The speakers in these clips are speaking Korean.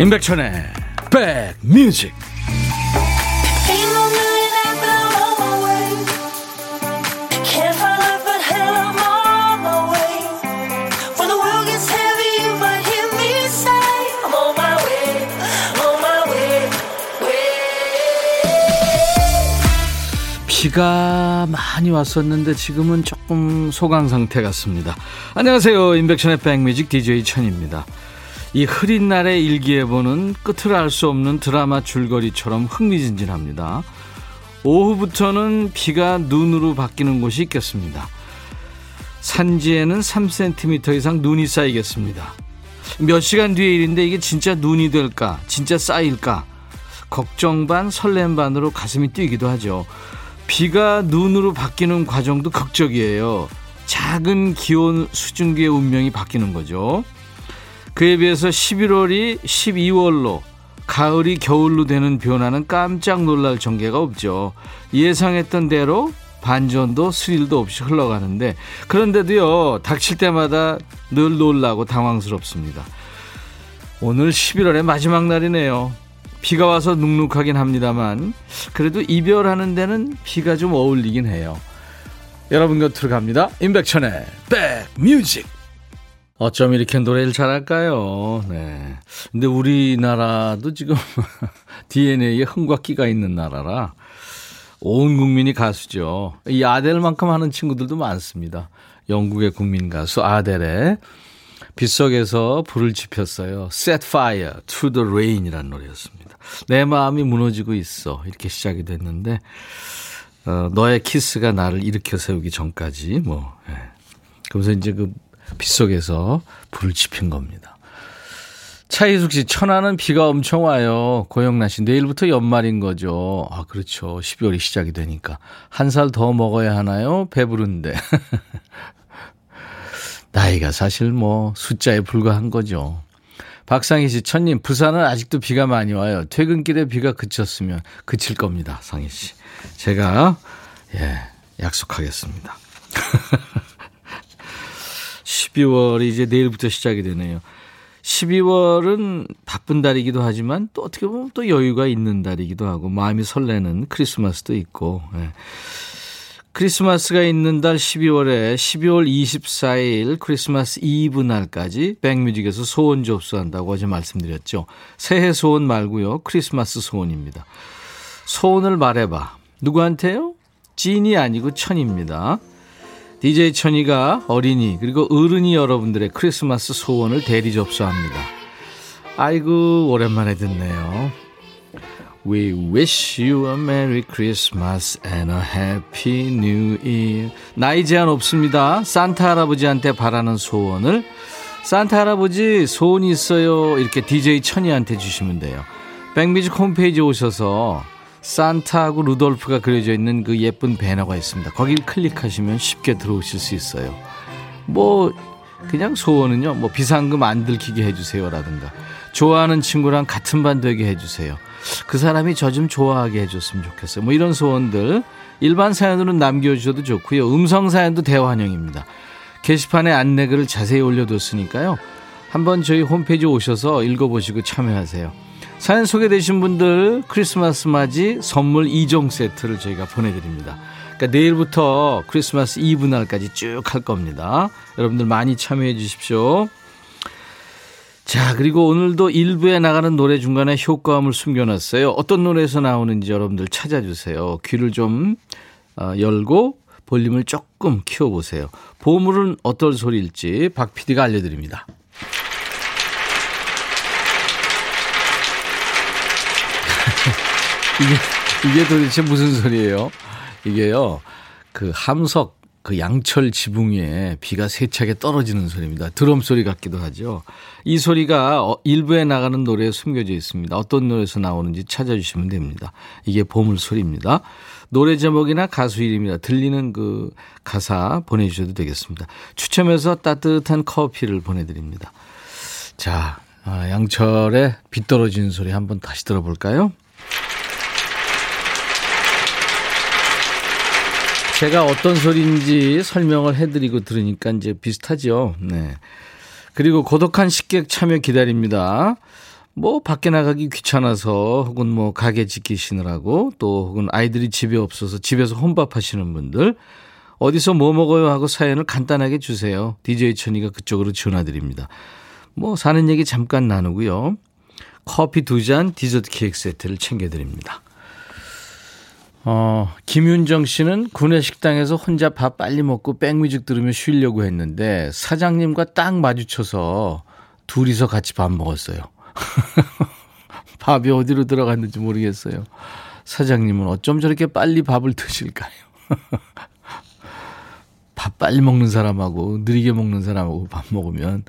임백천의 백뮤직 비가 많이 왔었는데 지금은 조금 소강 상태 같습니다. 안녕하세요. 임백천의 백뮤직 DJ 천입니다. 이 흐린 날의 일기예보는 끝을 알 수 없는 드라마 줄거리처럼 흥미진진합니다. 오후부터는 비가 눈으로 바뀌는 곳이 있겠습니다. 산지에는 3cm 이상 눈이 쌓이겠습니다. 몇 시간 뒤의 일인데 이게 진짜 눈이 될까? 진짜 쌓일까? 걱정 반 설렘 반으로 가슴이 뛰기도 하죠. 비가 눈으로 바뀌는 과정도 극적이에요. 작은 기온 수증기의 운명이 바뀌는 거죠. 그에 비해서 11월이 12월로 가을이 겨울로 되는 변화는 깜짝 놀랄 전개가 없죠. 예상했던 대로 반전도 스릴도 없이 흘러가는데 그런데도요 닥칠 때마다 늘 놀라고 당황스럽습니다. 오늘 11월의 마지막 날이네요. 비가 와서 눅눅하긴 합니다만 그래도 이별하는 데는 비가 좀 어울리긴 해요. 여러분 곁으로 갑니다. 임백천의 백뮤직 어쩜 이렇게 노래를 잘할까요? 네. 근데 우리나라도 지금 DNA에 흥과 끼가 있는 나라라 온 국민이 가수죠. 이 아델만큼 하는 친구들도 많습니다. 영국의 국민 가수 아델의 빗속에서 불을 지폈어요. Set Fire to the Rain이라는 노래였습니다. 내 마음이 무너지고 있어. 이렇게 시작이 됐는데, 어, 너의 키스가 나를 일으켜 세우기 전까지, 뭐, 예. 그러면서 이제 그 빗속에서 불을 지핀 겁니다. 차희숙 씨, 천안은 비가 엄청 와요. 고영란 씨, 내일부터 연말인 거죠. 아, 그렇죠. 12월이 시작이 되니까. 한 살 더 먹어야 하나요? 배부른데. 나이가 사실 뭐 숫자에 불과한 거죠. 박상희 씨, 천님, 부산은 아직도 비가 많이 와요. 퇴근길에 비가 그쳤으면 그칠 겁니다. 상희 씨. 제가, 예, 약속하겠습니다. 12월이 이제 내일부터 시작이 되네요. 12월은 바쁜 달이기도 하지만 또 어떻게 보면 또 여유가 있는 달이기도 하고 마음이 설레는 크리스마스도 있고 예. 크리스마스가 있는 달 12월에 12월 24일 크리스마스 이브 날까지 백뮤직에서 소원 접수한다고 어제 말씀드렸죠. 새해 소원 말고요. 크리스마스 소원입니다. 소원을 말해봐. 누구한테요? 찐이 아니고 천입니다. DJ 천이가 어린이 그리고 어른이 여러분들의 크리스마스 소원을 대리 접수합니다. 아이고 오랜만에 듣네요. We wish you a Merry Christmas and a Happy New Year. 나이 제한 없습니다. 산타 할아버지한테 바라는 소원을 산타 할아버지 소원 있어요. 이렇게 DJ 천이한테 주시면 돼요. 백미직 홈페이지 오셔서 산타하고 루돌프가 그려져 있는 그 예쁜 배너가 있습니다. 거길 클릭하시면 쉽게 들어오실 수 있어요. 뭐 그냥 소원은요. 뭐 비상금 안 들키게 해주세요라든가 좋아하는 친구랑 같은 반 되게 해주세요. 그 사람이 저 좀 좋아하게 해줬으면 좋겠어요. 뭐 이런 소원들 일반 사연으로 남겨주셔도 좋고요. 음성 사연도 대환영입니다. 게시판에 안내글을 자세히 올려뒀으니까요. 한번 저희 홈페이지 오셔서 읽어보시고 참여하세요. 사연 소개되신 분들 크리스마스 맞이 선물 2종 세트를 저희가 보내드립니다. 그러니까 내일부터 크리스마스 이브 날까지 쭉 할 겁니다. 여러분들 많이 참여해 주십시오. 자, 그리고 오늘도 일부에 나가는 노래 중간에 효과음을 숨겨놨어요. 어떤 노래에서 나오는지 여러분들 찾아주세요. 귀를 좀 어, 열고 볼륨을 조금 키워보세요. 보물은 어떨 소리일지 박 PD가 알려드립니다. 이게, 이게 도대체 무슨 소리예요? 이게요, 그 함석, 그 양철 지붕 위에 비가 세차게 떨어지는 소리입니다. 드럼 소리 같기도 하죠. 이 소리가 어, 일부에 나가는 노래에 숨겨져 있습니다. 어떤 노래에서 나오는지 찾아주시면 됩니다. 이게 보물 소리입니다. 노래 제목이나 가수 이름이나 들리는 그 가사 보내주셔도 되겠습니다. 추첨해서 따뜻한 커피를 보내드립니다. 자, 아, 양철의 비 떨어지는 소리 한번 다시 들어볼까요? 제가 어떤 소리인지 설명을 해드리고 들으니까 이제 비슷하죠. 네. 그리고 고독한 식객 참여 기다립니다. 뭐 밖에 나가기 귀찮아서 혹은 뭐 가게 지키시느라고 또 혹은 아이들이 집에 없어서 집에서 혼밥 하시는 분들 어디서 뭐 먹어요 하고 사연을 간단하게 주세요. DJ 천이가 그쪽으로 전화드립니다. 뭐 사는 얘기 잠깐 나누고요. 커피 두 잔, 디저트 케이크 세트를 챙겨드립니다. 어, 김윤정 씨는 구내 식당에서 혼자 밥 빨리 먹고 백뮤직 들으며 쉬려고 했는데 사장님과 딱 마주쳐서 둘이서 같이 밥 먹었어요. 밥이 어디로 들어갔는지 모르겠어요. 사장님은 어쩜 저렇게 빨리 밥을 드실까요? 밥 빨리 먹는 사람하고 느리게 먹는 사람하고 밥 먹으면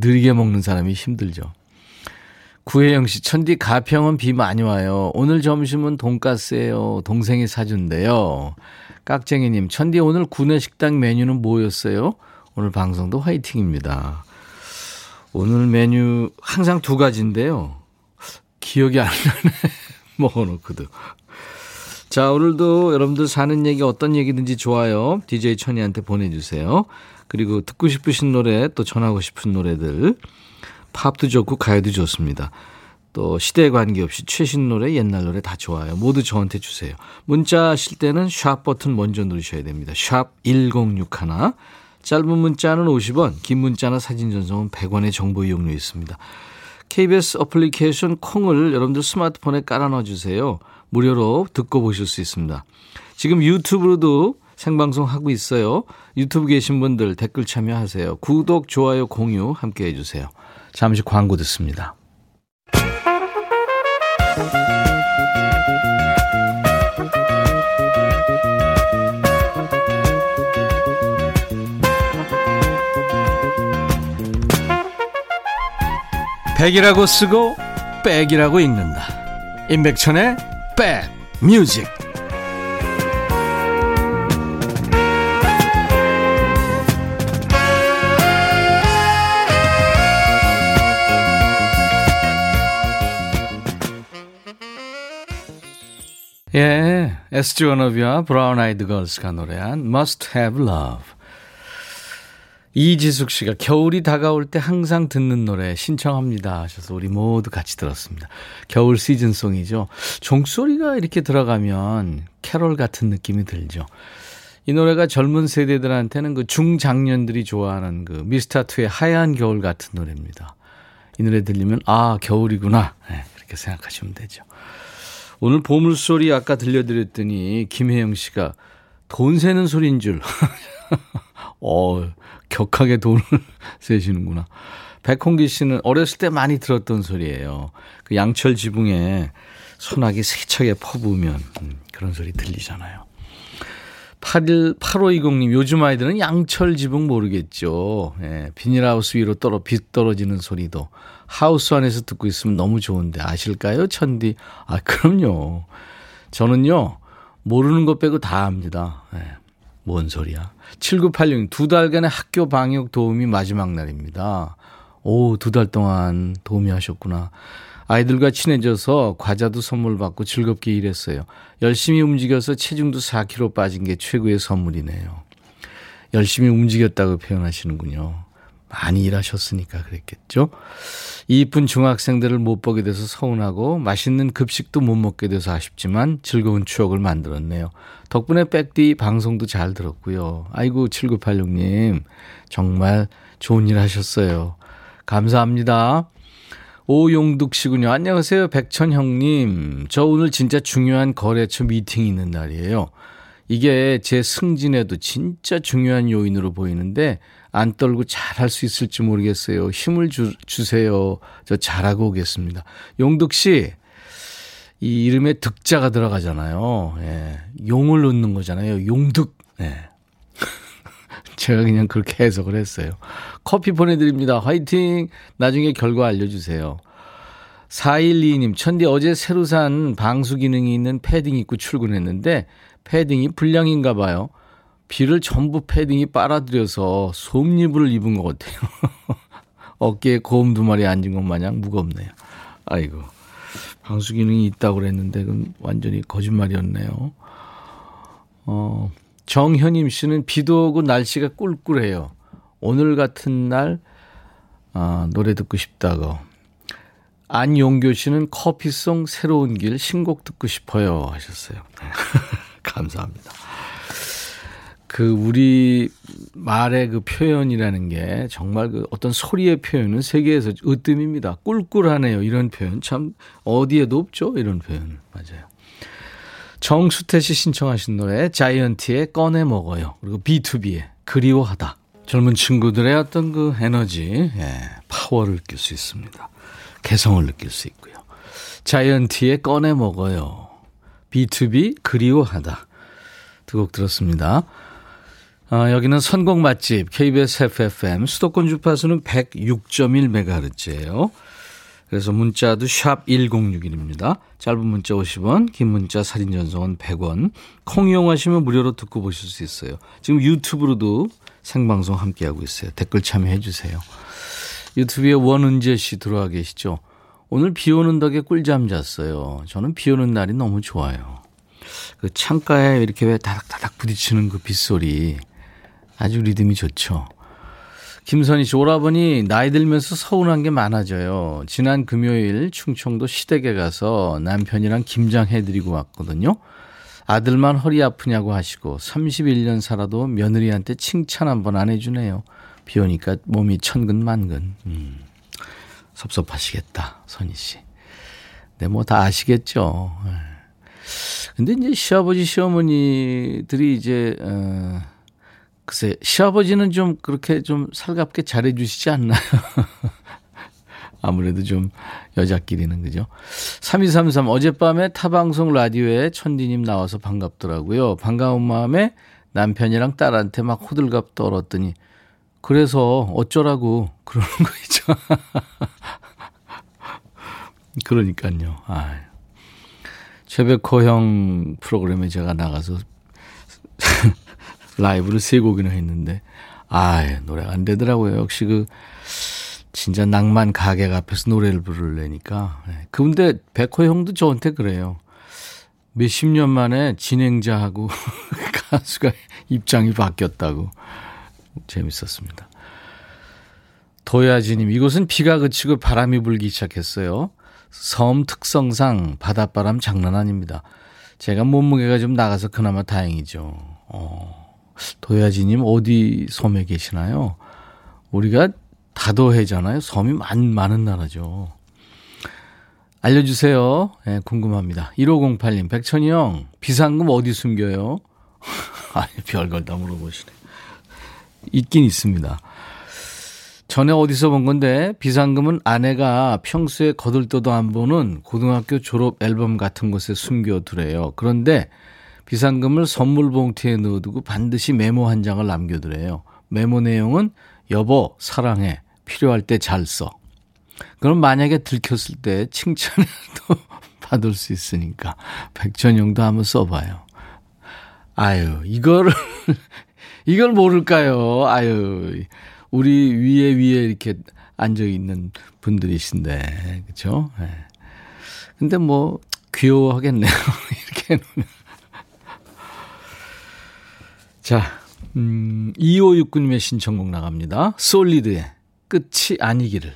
느리게 먹는 사람이 힘들죠. 구혜영 씨, 천디 가평은 비 많이 와요. 오늘 점심은 돈가스예요. 동생이 사준대요. 깍쟁이님, 천디 오늘 구내식당 메뉴는 뭐였어요? 오늘 방송도 화이팅입니다. 오늘 메뉴 항상 두 가지인데요. 기억이 안 나네. 먹어놓고도. 자, 오늘도 여러분들 사는 얘기 어떤 얘기든지 좋아요. DJ 천이한테 보내주세요. 그리고 듣고 싶으신 노래 또 전하고 싶은 노래들 팝도 좋고 가요도 좋습니다. 또 시대에 관계없이 최신 노래, 옛날 노래 다 좋아요. 모두 저한테 주세요. 문자 하실 때는 샵 버튼 먼저 누르셔야 됩니다. 샵 1061. 짧은 문자는 50원, 긴 문자나 사진 전송은 100원의 정보 이용료 있습니다. KBS 어플리케이션 콩을 여러분들 스마트폰에 깔아 넣어 주세요. 무료로 듣고 보실 수 있습니다. 지금 유튜브로도 생방송 하고 있어요. 유튜브 계신 분들 댓글 참여하세요. 구독, 좋아요, 공유 함께 해 주세요. 잠시 광고 듣습니다. 백이라고 쓰고 백이라고 읽는다. 임백천의 백 뮤직. 예, SG 워너비와 브라운 아이드 걸스가 노래한 Must Have Love. 이지숙 씨가 겨울이 다가올 때 항상 듣는 노래 신청합니다 하셔서 우리 모두 같이 들었습니다. 겨울 시즌송이죠. 종소리가 이렇게 들어가면 캐롤 같은 느낌이 들죠. 이 노래가 젊은 세대들한테는 그 중장년들이 좋아하는 그 미스터투의 하얀 겨울 같은 노래입니다. 이 노래 들리면 아 겨울이구나 네, 그렇게 생각하시면 되죠. 오늘 보물소리 아까 들려드렸더니 김혜영 씨가 돈 세는 소리인 줄. 어, 격하게 돈을 세시는구나. 백홍기 씨는 어렸을 때 많이 들었던 소리예요. 그 양철 지붕에 소나기 세차게 퍼부으면 음, 그런 소리 들리잖아요. 81, 8520님, 요즘 아이들은 양철 지붕 모르겠죠. 예, 비닐하우스 위로 떨어, 빛 떨어지는 소리도 하우스 안에서 듣고 있으면 너무 좋은데 아실까요? 천디. 아, 그럼요. 저는요, 모르는 것 빼고 다 압니다. 네. 뭔 소리야. 7986, 두 달간의 학교 방역 도우미 마지막 날입니다. 오, 두 달 동안 도우미 하셨구나. 아이들과 친해져서 과자도 선물 받고 즐겁게 일했어요. 열심히 움직여서 체중도 4kg 빠진 게 최고의 선물이네요. 열심히 움직였다고 표현하시는군요. 많이 일하셨으니까 그랬겠죠. 이쁜 중학생들을 못 보게 돼서 서운하고 맛있는 급식도 못 먹게 돼서 아쉽지만 즐거운 추억을 만들었네요. 덕분에 백디 방송도 잘 들었고요. 아이고 7986님 정말 좋은 일 하셨어요. 감사합니다. 오용득 씨군요. 안녕하세요. 백천형님. 저 오늘 진짜 중요한 거래처 미팅이 있는 날이에요. 이게 제 승진에도 진짜 중요한 요인으로 보이는데 안 떨고 잘할 수 있을지 모르겠어요. 힘을 주, 주세요. 저 잘하고 오겠습니다. 용덕 씨, 이 이름에 득자가 들어가잖아요. 예. 용을 넣는 거잖아요. 용득. 예. 제가 그냥 그렇게 해석을 했어요. 커피 보내드립니다. 화이팅! 나중에 결과 알려주세요. 4122님, 천디 어제 새로 산 방수 기능이 있는 패딩 입고 출근했는데 패딩이 불량인가 봐요. 비를 전부 패딩이 빨아들여서 솜니부를 입은 것 같아요. 어깨에 곰두 마리 앉은 것 마냥 무겁네요. 아이고. 방수 기능이 있다고 그랬는데, 그건 완전히 거짓말이었네요. 어, 정현임 씨는 비도 오고 날씨가 꿀꿀해요. 오늘 같은 날, 아, 노래 듣고 싶다고. 안용교 씨는 커피송 새로운 길 신곡 듣고 싶어요 하셨어요. 감사합니다. 그 우리 말의 그 표현이라는 게 정말 그 어떤 소리의 표현은 세계에서 으뜸입니다. 꿀꿀하네요. 이런 표현 참 어디에도 없죠. 이런 표현 맞아요. 정수태 씨 신청하신 노래 자이언티의 꺼내 먹어요. 그리고 B2B의 그리워하다. 젊은 친구들의 어떤 그 에너지, 예, 파워를 느낄 수 있습니다. 개성을 느낄 수 있고요. 자이언티의 꺼내 먹어요. B2B 그리워하다. 두 곡 들었습니다. 아, 여기는 선곡 맛집 KBS FFM 수도권 주파수는 106.1MHz예요. 그래서 문자도 샵 1061입니다. 짧은 문자 50원, 긴 문자 사진 전송은 100원. 콩 이용하시면 무료로 듣고 보실 수 있어요. 지금 유튜브로도 생방송 함께하고 있어요. 댓글 참여해 주세요. 유튜브에 원은재 씨 들어와 계시죠? 오늘 비 오는 덕에 꿀잠 잤어요. 저는 비 오는 날이 너무 좋아요. 그 창가에 이렇게 왜 다닥다닥 부딪히는 그 빗소리. 아주 리듬이 좋죠. 김선희 씨, 오라버니 나이 들면서 서운한 게 많아져요. 지난 금요일 충청도 시댁에 가서 남편이랑 김장 해드리고 왔거든요. 아들만 허리 아프냐고 하시고 31년 살아도 며느리한테 칭찬 한번 안 해주네요. 비 오니까 몸이 천근만근. 음, 섭섭하시겠다, 선희 씨. 네, 뭐 다 아시겠죠. 예. 근데 이제 시아버지, 시어머니들이 이제, 어, 글쎄, 시아버지는 좀 그렇게 좀 살갑게 잘해주시지 않나요? 아무래도 좀 여자끼리는 그죠? 3233 어젯밤에 타방송 라디오에 천디님 나와서 반갑더라고요. 반가운 마음에 남편이랑 딸한테 막 호들갑 떨었더니 그래서 어쩌라고 그러는 거 있죠. 그러니까요. 아. 최백호 형 프로그램에 제가 나가서 라이브를 세 곡이나 했는데, 아 노래가 안 되더라고요. 역시 그, 진짜 낭만 가게 앞에서 노래를 부르려니까. 네. 그런데 백호 형도 저한테 그래요. 몇십 년 만에 진행자하고 가수가 입장이 바뀌었다고. 재밌었습니다. 도야지님, 이곳은 비가 그치고 바람이 불기 시작했어요. 섬 특성상 바닷바람 장난 아닙니다. 제가 몸무게가 좀 나가서 그나마 다행이죠. 어. 도야지님 어디 섬에 계시나요? 우리가 다도해잖아요. 섬이 많, 많은 나라죠. 알려주세요. 네, 궁금합니다. 1508님, 백천이 형, 비상금 어디 숨겨요? 아니, 별걸 다 물어보시네. 있긴 있습니다. 전에 어디서 본 건데, 비상금은 아내가 평소에 거들떠도 안 보는 고등학교 졸업 앨범 같은 곳에 숨겨두래요. 그런데 비상금을 선물 봉투에 넣어두고 반드시 메모 한 장을 남겨두래요. 메모 내용은 여보 사랑해 필요할 때 잘 써. 그럼 만약에 들켰을 때 칭찬도 받을 수 있으니까 백천영도 한번 써봐요. 아유 이거를 이걸 모를까요? 아유 우리 위에 위에 이렇게 앉아 있는 분들이신데 그렇죠? 네. 근데 뭐 귀여워하겠네요. 이렇게 해놓으면. 자, 음, 2569님의 신청곡 나갑니다. 솔리드의 끝이 아니기를.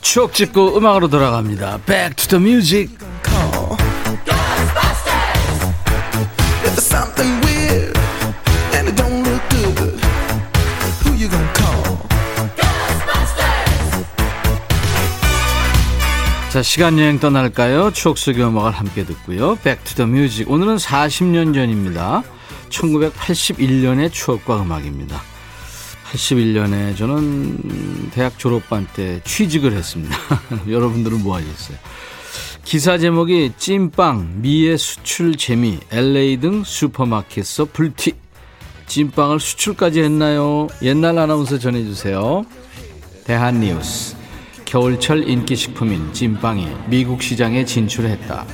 추억 찍고 음악으로 돌아갑니다. Back to the music. 자, 시간 여행 떠날까요? 추억 속의 음악을 함께 듣고요. Back to the Music. 오늘은 40년 전입니다. 1981년의 추억과 음악입니다. 81년에 저는 대학 졸업반 때 취직을 했습니다. 여러분들은 뭐 하셨어요? 기사 제목이 찐빵, 미의 수출 재미, LA 등 슈퍼마켓에서 불티. 찐빵을 수출까지 했나요? 옛날 아나운서 전해주세요. 대한뉴스. 겨울철 인기 식품인 찐빵이 미국 시장에 진출했다.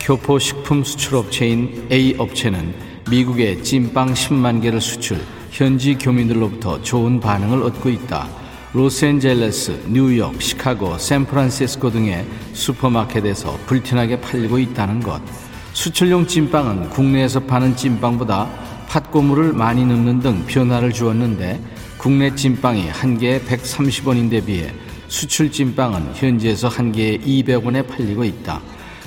교포 식품 수출업체인 A 업체는 미국에 찐빵 10만 개를 수출, 현지 교민들로부터 좋은 반응을 얻고 있다. 로스앤젤레스, 뉴욕, 시카고, 샌프란시스코 등의 슈퍼마켓에서 불티나게 팔리고 있다는 것. 수출용 찐빵은 국내에서 파는 찐빵보다 팥고물을 많이 넣는 등 변화를 주었는데 국내 찐빵이 한 개에 130원인 데 비해 수출 찐빵은 현지에서 한 개에 200원에 팔리고 있다.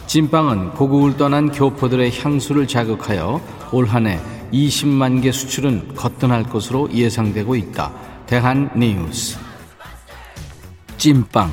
찐빵은 고국을 떠난 교포들의 향수를 자극하여 올 한해 20만 개 수출은 거뜬할 것으로 예상되고 있다. 대한 뉴스. 찐빵.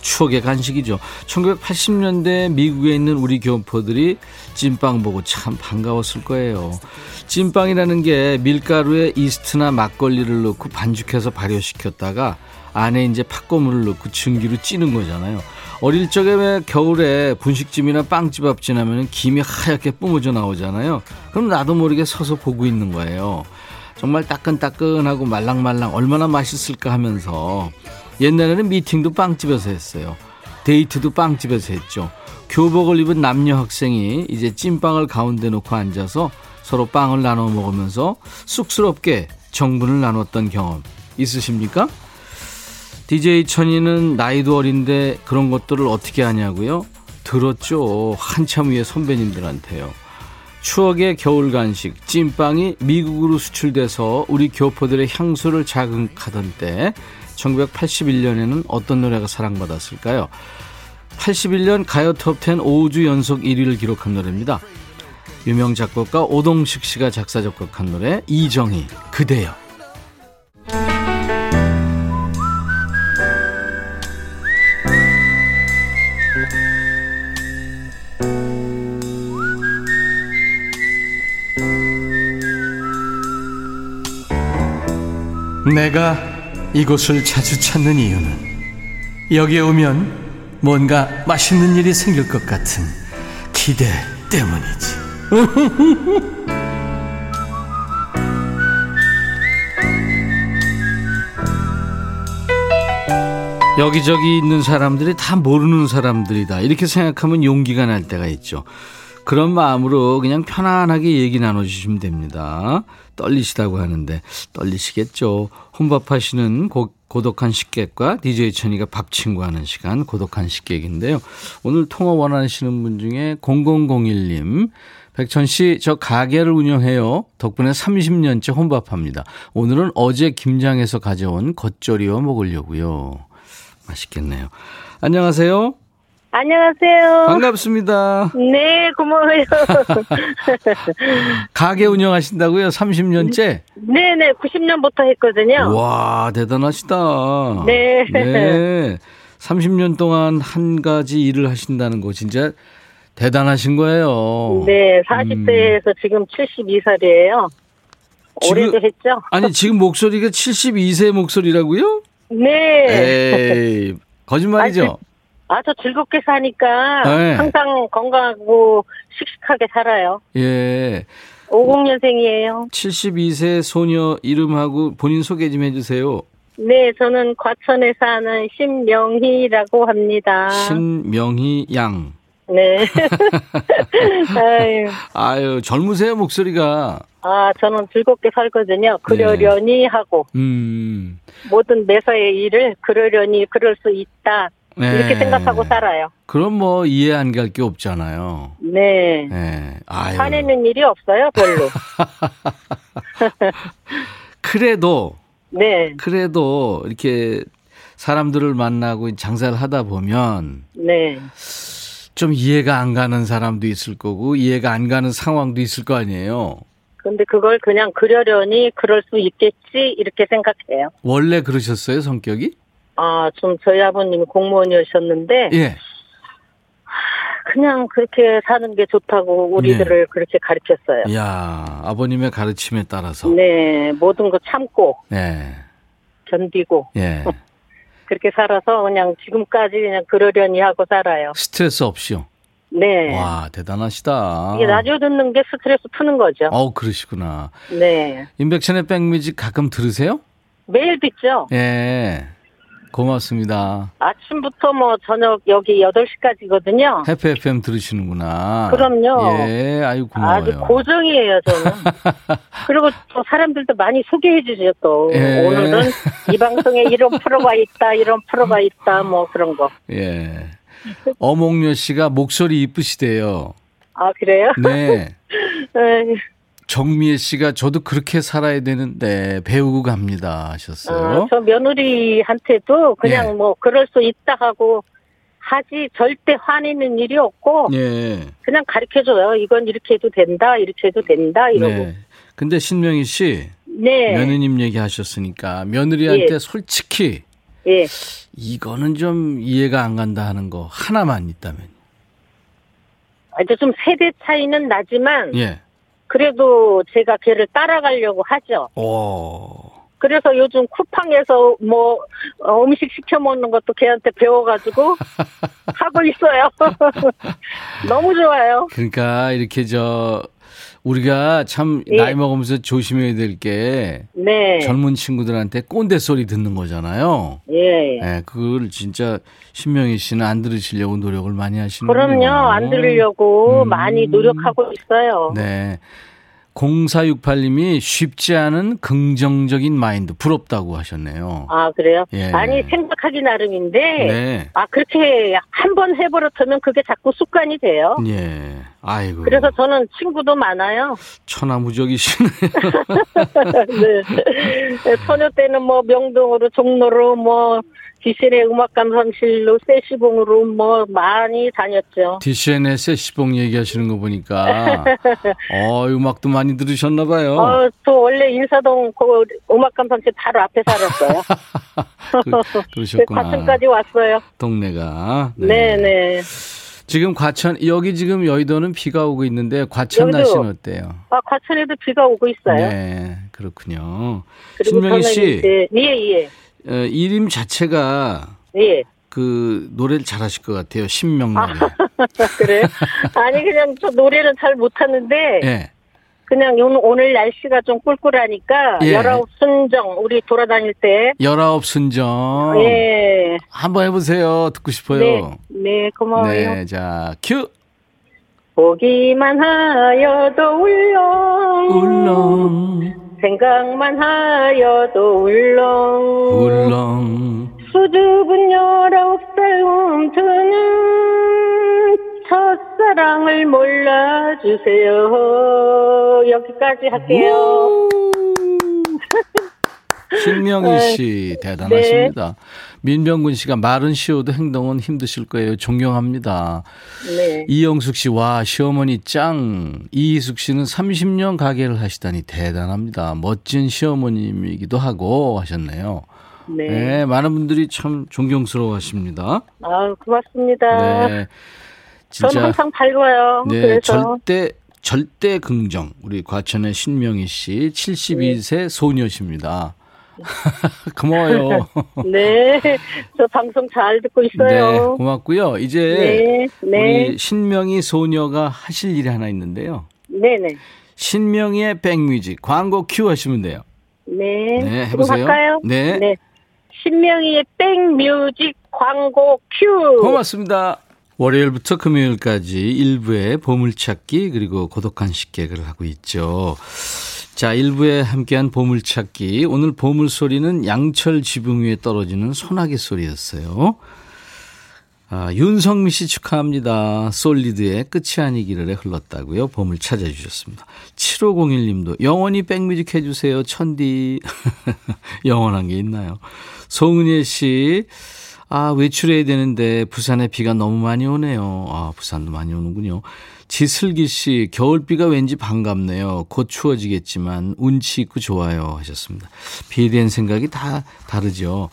추억의 간식이죠. 1980년대 미국에 있는 우리 교포들이 찐빵 보고 참 반가웠을 거예요. 찐빵이라는 게 밀가루에 이스트나 막걸리를 넣고 반죽해서 발효시켰다가 안에 이제 팥고물을 넣고 증기로 찌는 거잖아요. 어릴 적에 왜 겨울에 분식집이나 빵집 앞 지나면 김이 하얗게 뿜어져 나오잖아요. 그럼 나도 모르게 서서 보고 있는 거예요. 정말 따끈따끈하고 말랑말랑 얼마나 맛있을까 하면서 옛날에는 미팅도 빵집에서 했어요. 데이트도 빵집에서 했죠. 교복을 입은 남녀 학생이 이제 찐빵을 가운데 놓고 앉아서 서로 빵을 나눠 먹으면서 쑥스럽게 정분을 나눴던 경험 있으십니까? DJ 천이는 나이도 어린데 그런 것들을 어떻게 하냐고요? 들었죠. 한참 위에 선배님들한테요. 추억의 겨울 간식 찐빵이 미국으로 수출돼서 우리 교포들의 향수를 자극하던 때 1981년에는 어떤 노래가 사랑받았을까요? 81년 가요 톱10 5주 연속 1위를 기록한 노래입니다. 유명 작곡가 오동식 씨가 작사 작곡한 노래 이정희 그대여 내가 이곳을 자주 찾는 이유는 여기에 오면 뭔가 맛있는 일이 생길 것 같은 기대 때문이지. 여기저기 있는 사람들이 다 모르는 사람들이다. 이렇게 생각하면 용기가 날 때가 있죠. 그런 마음으로 그냥 편안하게 얘기 나눠주시면 됩니다. 떨리시다고 하는데 떨리시겠죠. 혼밥하시는 고, 고독한 식객과 DJ 천이가 밥 친구하는 시간 고독한 식객인데요. 오늘 통화 원하시는 분 중에 0001님 백천 씨, 저 가게를 운영해요. 덕분에 30년째 혼밥합니다. 오늘은 어제 김장에서 가져온 겉절이와 먹으려고요. 맛있겠네요. 안녕하세요. 안녕하세요. 반갑습니다. 네, 고마워요. 가게 운영하신다고요? 30년째? 네 네, 90년부터 했거든요. 와, 대단하시다. 네. 네. 30년 동안 한 가지 일을 하신다는 거 진짜 대단하신 거예요. 네, 40대에서 음. 지금 72살이에요. 올해도 했죠? 아니, 지금 목소리가 72세 목소리라고요? 네. 에이, 거짓말이죠? 아주 즐겁게 사니까 네. 항상 건강하고 씩씩하게 살아요. 예. 50년생이에요. 72세 소녀 이름하고 본인 소개 좀 해주세요. 네, 저는 과천에 사는 신명희라고 합니다. 신명희 양. 네. 아유. 아유, 젊으세요, 목소리가. 아, 저는 즐겁게 살거든요. 그러려니 네. 하고. 음. 모든 매사의 일을 그러려니 그럴 수 있다. 네. 이렇게 생각하고 살아요. 그럼 뭐 이해 안 갈 게 없잖아요. 네. 네. 아유. 화내는 일이 없어요, 별로. 그래도 네. 그래도 이렇게 사람들을 만나고 장사를 하다 보면 네. 좀 이해가 안 가는 사람도 있을 거고 이해가 안 가는 상황도 있을 거 아니에요. 근데 그걸 그냥 그러려니 그럴 수 있겠지 이렇게 생각해요. 원래 그러셨어요, 성격이? 아, 좀 저희 아버님이 공무원이셨는데 예. 그냥 그렇게 사는 게 좋다고 우리들을 네. 그렇게 가르쳤어요. 야 아버님의 가르침에 따라서. 네, 모든 거 참고. 네. 견디고. 예. 그렇게 살아서 그냥 지금까지 그냥 그러려니 하고 살아요. 스트레스 없이요? 네. 와, 대단하시다. 이게 라디오 듣는 게 스트레스 푸는 거죠. 어, 그러시구나. 네. 인백션의 백뮤직 가끔 들으세요? 매일 듣죠. 예. 고맙습니다. 아침부터 뭐 저녁 여기 8시까지거든요. 해피 FM 들으시는구나. 그럼요. 예, 아유 고마워요. 아주 고정이에요, 저는. 그리고 또 사람들도 많이 소개해 주세요, 또. 예. 오늘은 이 방송에 이런 프로가 있다, 이런 프로가 있다, 뭐 그런 거. 예. 어몽여 씨가 목소리 이쁘시대요. 아, 그래요? 네. 네. 정미애 씨가 저도 그렇게 살아야 되는데 배우고 갑니다 하셨어요. 어, 저 며느리한테도 그냥 예. 뭐 그럴 수 있다 하고 하지 절대 화내는 일이 없고 예. 그냥 가르쳐 줘요. 이건 이렇게 해도 된다. 이렇게 해도 된다 이러고. 네. 근데 신명희 씨 네. 며느님 얘기하셨으니까 며느리한테 예. 솔직히 예. 이거는 좀 이해가 안 간다 하는 거 하나만 있다면. 이제 좀 세대 차이는 나지만 예. 그래도 제가 걔를 따라가려고 하죠. 오. 그래서 요즘 쿠팡에서 뭐 어, 음식 시켜 먹는 것도 걔한테 배워가지고 하고 있어요. 너무 좋아요. 그러니까 이렇게 저 우리가 참 예. 나이 먹으면서 조심해야 될 게 네. 젊은 친구들한테 꼰대 소리 듣는 거잖아요. 예. 네, 그걸 진짜 신명희 씨는 안 들으시려고 노력을 많이 하시는 거예요. 그럼요. 안 들으려고 음. 많이 노력하고 있어요. 네. 0468님이 쉽지 않은 긍정적인 마인드 부럽다고 하셨네요. 아 그래요? 예. 아니 생각하기 나름인데 네. 아 그렇게 한 번 해버렸다면 그게 자꾸 습관이 돼요. 예. 아이고. 그래서 저는 친구도 많아요. 천하무적이시네. 네. 처녀 때는 뭐 명동으로 종로로 뭐 디시의 음악 감상실로 세시봉으로 뭐 많이 다녔죠. 디시의 세시봉 얘기하시는 거 보니까 어 음악도 많이 들으셨나 봐요. 어, 또 원래 인사동 그 음악 감상실 바로 앞에 살았어요. 그, 그러셨구나. 과천까지 왔어요. 동네가. 네, 네. 네. 지금 과천 여기 지금 여의도는 비가 오고 있는데 과천 여기도, 날씨는 어때요? 아 과천에도 비가 오고 있어요. 네, 그렇군요. 신명희 씨, 예 예. 어, 이름 자체가 예. 그 노래를 잘하실 것 같아요. 신명나래. 아, 그래? 아니 그냥 저 노래는 잘 못하는데 예. 그냥 오늘 날씨가 좀 꿀꿀하니까 예. 열아홉 순정 우리 돌아다닐 때 열아홉 순정 예 한번 해보세요 듣고 싶어요. 네, 네 고마워요. 네, 자 큐. 보기만 하여도 울렁 울렁 생각만 하여도 울렁. 울렁. 수줍은 열아홉 살 움트는 첫사랑을 몰라주세요. 여기까지 할게요 신명희 씨 대단하십니다. 네. 민병군 씨가 말은 쉬워도 행동은 힘드실 거예요. 존경합니다. 네. 이영숙 씨, 와, 시어머니 짱. 이희숙 씨는 30년 가게를 하시다니 대단합니다. 멋진 시어머님이기도 하고 하셨네요. 네. 네 많은 분들이 참 존경스러워 하십니다. 아, 고맙습니다. 네. 진짜. 저는 항상 밝아요. 네, 그래서. 절대 절대 긍정. 우리 과천의 신명희 씨, 72세 네. 소녀십니다. 고마워요. 네, 저 방송 잘 듣고 있어요. 네, 고맙고요. 이제 네, 네. 우리 신명희 소녀가 하실 일이 하나 있는데요. 네, 네. 신명희의 백뮤직 광고 큐 하시면 돼요. 네. 네, 해보세요. 네. 네. 신명희의 백뮤직 광고 큐. 고맙습니다. 월요일부터 금요일까지 일부에 보물찾기 그리고 고독한 식객을 하고 있죠. 자, 1부에 함께한 보물찾기. 오늘 보물소리는 양철 지붕 위에 떨어지는 소나기 소리였어요. 아, 윤성미 씨 축하합니다. 솔리드의 끝이 아니기를 흘렀다고요. 보물 찾아주셨습니다. 7501님도 영원히 백뮤직 해주세요. 천디. 영원한 게 있나요? 송은예 씨. 아, 외출해야 되는데 부산에 비가 너무 많이 오네요. 아, 부산도 많이 오는군요. 지슬기 씨, 겨울비가 왠지 반갑네요. 곧 추워지겠지만 운치 있고 좋아요 하셨습니다. 비에 대한 생각이 다 다르죠.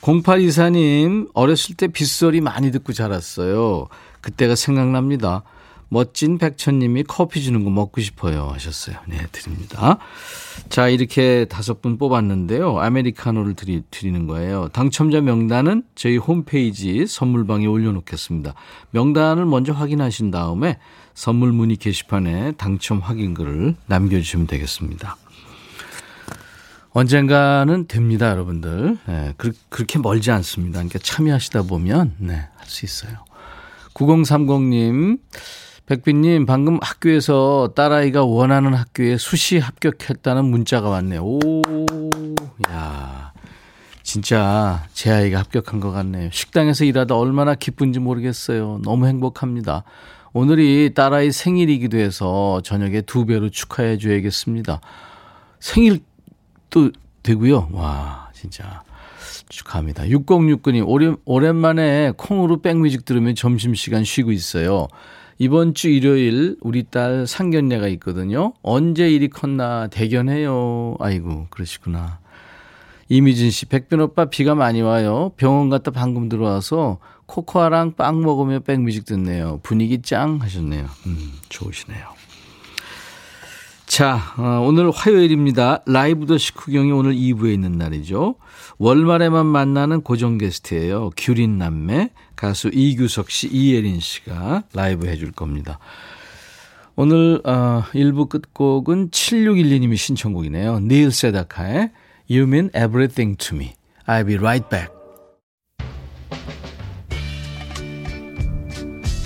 0824님, 어렸을 때 빗소리 많이 듣고 자랐어요. 그때가 생각납니다. 멋진 백천님이 커피 주는 거 먹고 싶어요 하셨어요. 네, 드립니다. 자, 이렇게 다섯 분 뽑았는데요. 아메리카노를 드리, 드리는 거예요. 당첨자 명단은 저희 홈페이지 선물방에 올려놓겠습니다. 명단을 먼저 확인하신 다음에 선물 문의 게시판에 당첨 확인글을 남겨주시면 되겠습니다. 언젠가는 됩니다, 여러분들. 네, 그, 렇게 멀지 않습니다. 그러니까 참여하시다 보면, 네, 할 수 있어요. 9030님, 백빈님, 방금 학교에서 딸아이가 원하는 학교에 수시 합격했다는 문자가 왔네요. 오, 야 진짜 제 아이가 합격한 것 같네요. 식당에서 일하다 얼마나 기쁜지 모르겠어요. 너무 행복합니다. 오늘이 딸아이 생일이기도 해서 저녁에 두 배로 축하해 줘야겠습니다. 생일도 되고요. 와, 진짜. 축하합니다. 6069님, 오랜, 오랜만에 콩으로 백뮤직 들으면 점심시간 쉬고 있어요. 이번 주 일요일 우리 딸 상견례가 있거든요. 언제 일이 컸나 대견해요. 아이고, 그러시구나. 이미진 씨, 백천 오빠 비가 많이 와요. 병원 갔다 방금 들어와서 코코아랑 빵 먹으며 백뮤직 듣네요. 분위기 짱 하셨네요. 음, 좋으시네요. 자, 어, 오늘 화요일입니다. 라이브도 식후경이 오늘 2부에 있는 날이죠. 월말에만 만나는 고정 게스트예요. 규린 남매, 가수 이규석 씨, 이예린 씨가 라이브 해줄 겁니다. 오늘 어, 1부 끝곡은 7612님이 신청곡이네요. 닐 세다카의 You Mean Everything to Me. I'll be right back.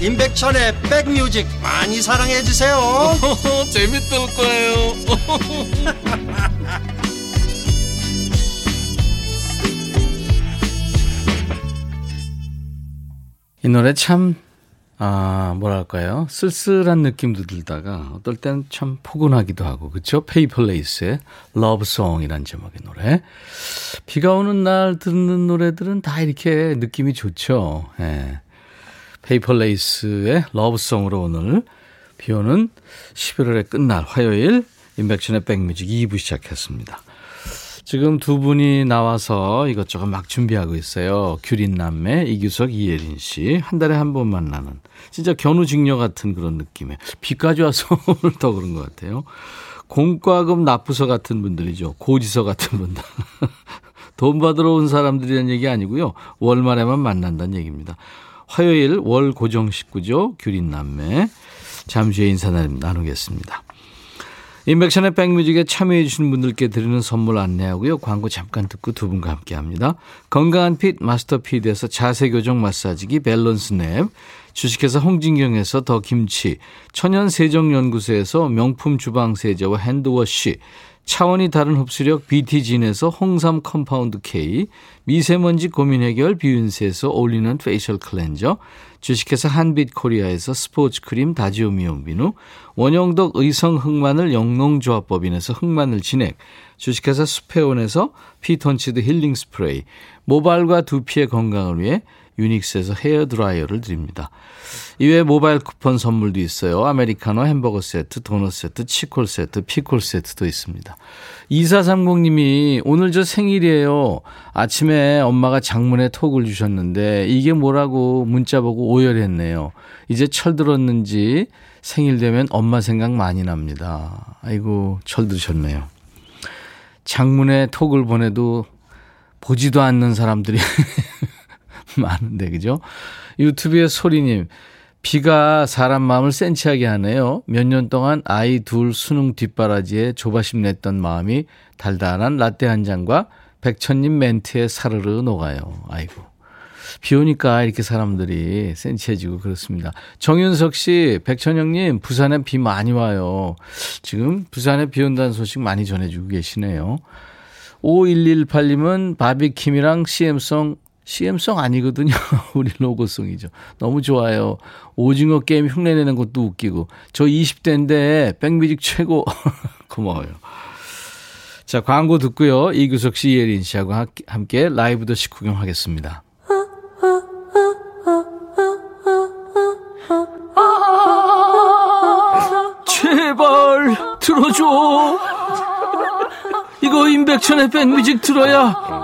임백천의 백뮤직 많이 사랑해 주세요. 재밌을 거예요. 이 노래 참, 아, 뭐랄까요. 쓸쓸한 느낌도 들다가 어떨 때는 참 포근하기도 하고, 그쵸? Paper Lace의 Love Song이란 제목의 노래. 비가 오는 날 듣는 노래들은 다 이렇게 느낌이 좋죠. 예. 페이퍼레이스의 러브송으로 오늘 비 오는 11월의 끝날 화요일 임백천의 백뮤직 2부 시작했습니다. 지금 두 분이 나와서 이것저것 막 준비하고 있어요. 규린 남매, 이규석, 이예린 씨. 한 달에 한 번 만나는. 진짜 견우직녀 같은 그런 느낌에. 비까지 와서 오늘 더 그런 것 같아요. 공과금 납부서 같은 분들이죠. 고지서 같은 분들. 돈 받으러 온 사람들이라는 얘기 아니고요. 월말에만 만난다는 얘기입니다. 화요일 월 고정 식구죠. 규린 남매. 잠시 후에 인사 나누겠습니다. 임백천의 백뮤직에 참여해 주신 분들께 드리는 선물 안내하고요. 광고 잠깐 듣고 두 분과 함께합니다. 건강한 핏 마스터 피드에서 자세 교정 마사지기 밸런스 냅, 주식회사 홍진경에서 더 김치, 천연 세정연구소에서 명품 주방 세제와 hand wash, 차원이 다른 흡수력 BT진에서 홍삼 compound K, 미세먼지 고민 해결 뷰인스에서 올리는 facial cleanser, 주식회사 한빛코리아에서 스포츠 크림 다지오 미용비누, 원형덕 의성 흑마늘 영농조합법인에서 흑마늘 진액, 주식회사 수페온에서 피톤치드 힐링 스프레이, 모발과 두피의 건강을 위해 유닉스에서 헤어 드라이어를 드립니다. 이외에 모바일 쿠폰 선물도 있어요. 아메리카노 햄버거 세트, 도넛 세트, 치콜 세트, 피콜 세트도 있습니다. 2430님이 오늘 저 생일이에요. 아침에 엄마가 장문에 톡을 주셨는데 이게 뭐라고 문자 보고 오열했네요. 이제 철 들었는지 생일 되면 엄마 생각 많이 납니다. 아이고, 철 드셨네요. 장문에 톡을 보내도 보지도 않는 사람들이 많은데, 그죠? 유튜브의 소리님, 비가 사람 마음을 센치하게 하네요. 몇 년 동안 아이 둘 수능 뒷바라지에 조바심 냈던 마음이 달달한 라떼 한 잔과 백천님 멘트에 사르르 녹아요. 아이고. 비 오니까 이렇게 사람들이 센치해지고 그렇습니다. 정윤석 씨, 백천영님, 부산에 비 많이 와요. 지금 부산에 비 온다는 소식 많이 전해주고 계시네요. 5118님은 바비킴이랑 CM송 CM송 아니거든요. 우리 로고송이죠. 너무 좋아요. 오징어 게임 흉내내는 것도 웃기고. 저 20대인데 백뮤직 최고. 고마워요. 자, 광고 듣고요. 이규석 씨, 예린 씨하고 함께 라이브 더 식후경 하겠습니다. 제발 들어줘. 이거 임백천의 백뮤직 들어야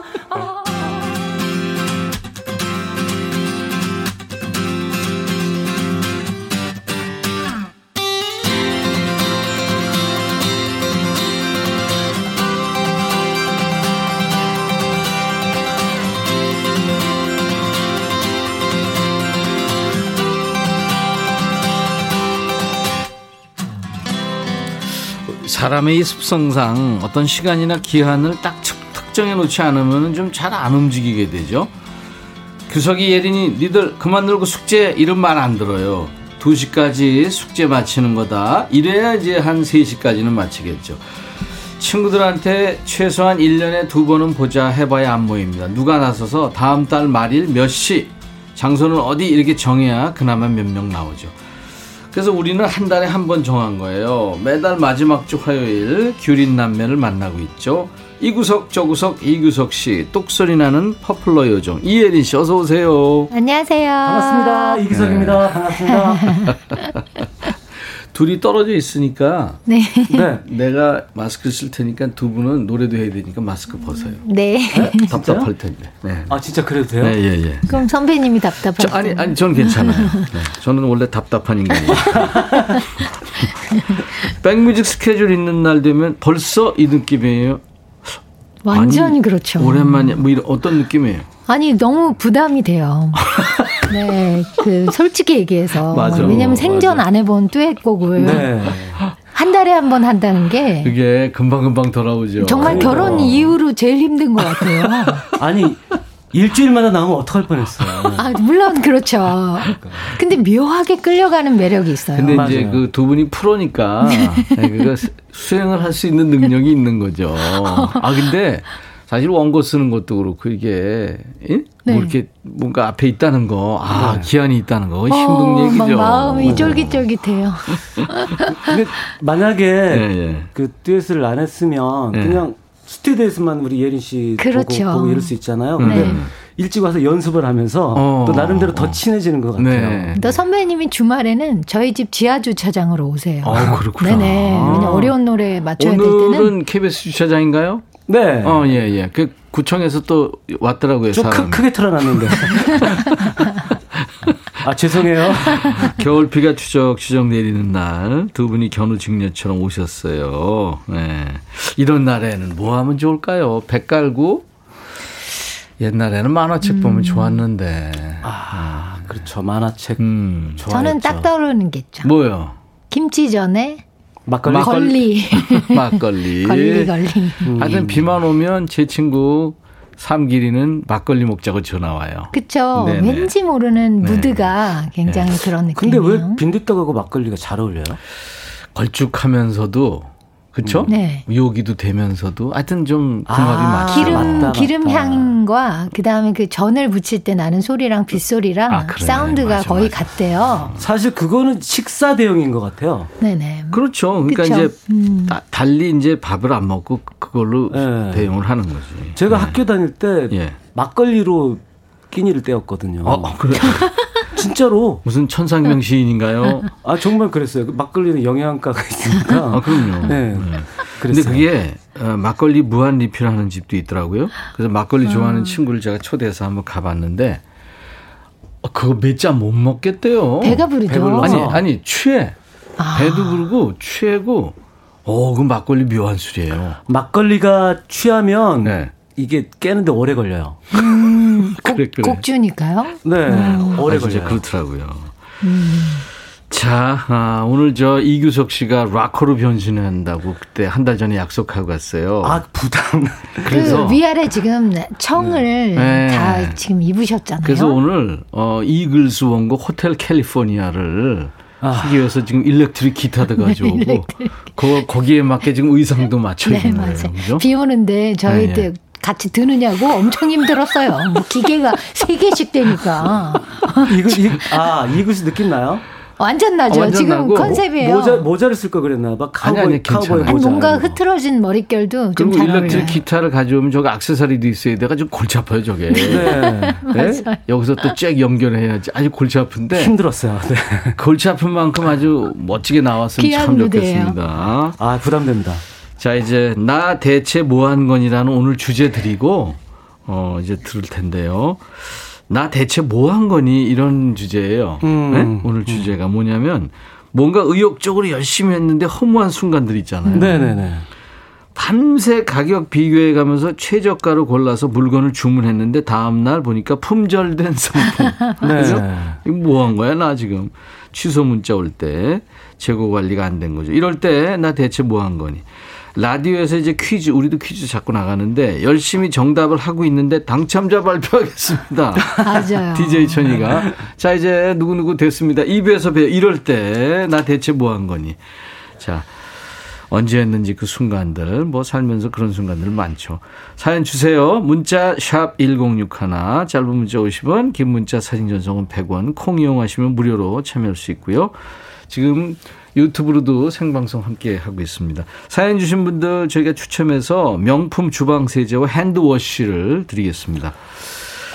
사람의 습성상 어떤 시간이나 기한을 딱 특정해 놓지 않으면 좀 잘 안 움직이게 되죠. 규석이 예린이 니들 그만 놀고 숙제 이런 말 안 들어요. 2시까지 숙제 마치는 거다. 이래야 이제 한 3시까지는 마치겠죠. 친구들한테 최소한 1년에 두 번은 보자 해봐야 안 모입니다. 누가 나서서 다음 달 말일 몇 시, 장소는 어디 이렇게 정해야 그나마 몇 명 나오죠. 그래서 우리는 한 달에 한 번 정한 거예요. 매달 마지막 주 화요일 규린 남매를 만나고 있죠. 이 구석 저 구석 이구석 씨 똑소리 나는 퍼플러 요정 이예린 씨 어서 오세요. 안녕하세요. 반갑습니다. 이기석입니다. 네. 반갑습니다. 둘이 떨어져 있으니까 네. 네. 내가 마스크 쓸 테니까 두 분은 노래도 해야 되니까 마스크 벗어요. 네. 네? 답답할 텐데. 네. 아 진짜 그래도 돼요? 네, 예, 예. 그럼 선배님이 답답하죠. 아니, 아니, 저는 괜찮아요. 네. 저는 원래 답답한 인간이에요. 백뮤직 스케줄 있는 날 되면 벌써 이 느낌이에요. 완전히 아니, 그렇죠. 오랜만에 뭐 이런 어떤 느낌이에요? 아니 너무 부담이 돼요. 네, 그 솔직히 얘기해서 맞아, 왜냐면 생전 맞아. 안 해본 듀엣곡을 네. 한 달에 한 번 한다는 게 그게 금방 금방 돌아오죠. 정말 결혼 이후로 제일 힘든 것 같아요. 아니 일주일마다 나오면 어떡할 뻔했어요. 아 물론 그렇죠. 근데 묘하게 끌려가는 매력이 있어요. 근데 맞아요. 이제 그 두 분이 프로니까 네, 그거 수- 수행을 할 수 있는 능력이 있는 거죠. 아 근데 사실 원고 쓰는 것도 그렇고 이게 예? 네. 뭐 이렇게 뭔가 앞에 있다는 거, 아 네. 기한이 있다는 거 힘든 어, 얘기죠. 막 마음이 쫄깃쫄깃해요. 근데 만약에 예, 예. 그 듀엣을 안 했으면 네. 그냥 스튜디오에서만 우리 예린 씨 그렇죠. 보고, 보고 이럴 수 있잖아요. 근데 네. 일찍 와서 연습을 하면서 어. 또 나름대로 더 친해지는 것 같아요. 네. 또 선배님이 주말에는 저희 집 지하 주차장으로 오세요. 아, 그렇구나. 네네. 왜냐 어려운 노래 맞춰야 될 때는 오늘은 KBS 주차장인가요? 네. 어, 예, 예. 그 구청에서 또 왔더라고요, 좀. 크, 크게 틀어놨는데. 아 죄송해요. 겨울비가 추적 추적 내리는 날 두 분이 견우직녀처럼 오셨어요. 네. 이런 날에는 뭐 하면 좋을까요? 배 깔고 옛날에는 만화책 음. 보면 좋았는데. 아 그렇죠 만화책 음. 좋아했죠. 저는 딱 떠오르는 게 있죠. 뭐요? 김치전에 막걸리. 걸리. 막걸리. 걸리 걸리. 하여튼 비만 오면 제 친구 삼길이는 막걸리 먹자고 전화 와요. 그쵸. 네네. 왠지 모르는 네. 무드가 굉장히 그런 근데 느낌이에요. 왜 빈대떡하고 막걸리가 잘 어울려요? 걸쭉하면서도 그쵸? 네. 요기도 되면서도 하여튼 좀 아, 궁합이 맞죠. 기름 맞다, 기름 맞다. 향과 그다음에 그 전을 부칠 때 나는 소리랑 빗소리랑 아, 그러네. 사운드가 맞아, 거의 맞아. 같대요. 사실 그거는 식사 대용인 것 같아요. 네네. 그렇죠. 그러니까 그쵸. 이제 음. 다- 달리 이제 밥을 안 먹고 그걸로 네. 대용을 하는 거지. 제가 네. 학교 다닐 때 예. 막걸리로 끼니를 때웠거든요. 어, 그래. 진짜로. 무슨 천상명 시인인가요? 아 정말 그랬어요. 그 막걸리는 영양가가 있으니까. 아, 그럼요. 네. 근데 그랬어요. 그게 어, 막걸리 무한 리필하는 집도 있더라고요. 그래서 막걸리 아. 좋아하는 친구를 제가 초대해서 한번 가봤는데 어, 그거 몇 잔 못 먹겠대요. 배가 부르죠. 배불러서. 아니 아니 취해 아. 배도 부르고 취해고 어 그 막걸리 묘한 술이에요. 막걸리가 취하면 네. 이게 깨는데 오래 걸려요. 음, 곡, 그래, 그래. 곡주니까요. 네, 오래 아, 걸려요. 그렇더라고요. 자, 아, 오늘 저 이규석 씨가 락커로 변신한다고 그때 한 달 전에 약속하고 갔어요. 아 부담. 그래서 그 위아래 지금 청을 네. 다 지금 입으셨잖아요. 그래서 오늘 어 이글스 원곡 호텔 캘리포니아를 아. 하기 위해서 지금 electric 기타도 가져오고 네, electric. 거, 거기에 맞게 지금 의상도 맞춰 네, 입는 맞아요. 거예요. 그죠? 비 오는데 저희 네, 때 네. 같이 드느냐고 엄청 힘들었어요. 뭐 기계가 세 개씩 되니까. 이글 이, 아 이글스 느낌 나요? 완전 나죠. 아, 완전 지금 나고. 컨셉이에요. 모자 모자를 쓸 거 그랬나 봐. 카우보이, 아니, 아니, 카우보이 모자. 뭔가 흐트러진 머릿결도 좀 그리고 일렉트릭 기타를 가져오면 저거 악세사리도 있어야 돼가 지고 골치 아파요 저게. 네. 네? 여기서 또 쫙 연결해야지. 아주 골치 아픈데. 힘들었어요. 네. 골치 아픈 만큼 아주 멋지게 나왔으면 참 좋겠습니다. 아 부담된다. 자 이제 나 대체 뭐 한 건이라는 오늘 주제 드리고 어 이제 들을 텐데요. 나 대체 뭐 한 거니 이런 주제예요. 음. 네? 오늘 주제가 뭐냐면 뭔가 의욕적으로 열심히 했는데 허무한 순간들 있잖아요. 네네네. 밤새 가격 비교해 가면서 최저가로 골라서 물건을 주문했는데 다음날 보니까 품절된 상품. 네. 이거 뭐한 거야, 나 지금. 취소 문자 올 때 재고 관리가 안 된 거죠. 이럴 때 나 대체 뭐 한 거니? 라디오에서 이제 퀴즈, 우리도 퀴즈 자꾸 나가는데 열심히 정답을 하고 있는데 당첨자 발표하겠습니다. 맞아요. DJ 천이가. 자, 이제 누구 누구 됐습니다. 2부에서 배 이럴 때 나 대체 뭐 한 거니? 자. 언제 했는지 그 순간들, 뭐 살면서 그런 순간들 많죠. 사연 주세요. 문자 샵 1061, 짧은 문자 50원, 긴 문자 사진 전송은 100원, 콩 이용하시면 무료로 참여할 수 있고요. 지금 유튜브로도 생방송 함께 하고 있습니다. 사연 주신 분들 저희가 추첨해서 명품 주방 세제와 핸드워시를 드리겠습니다.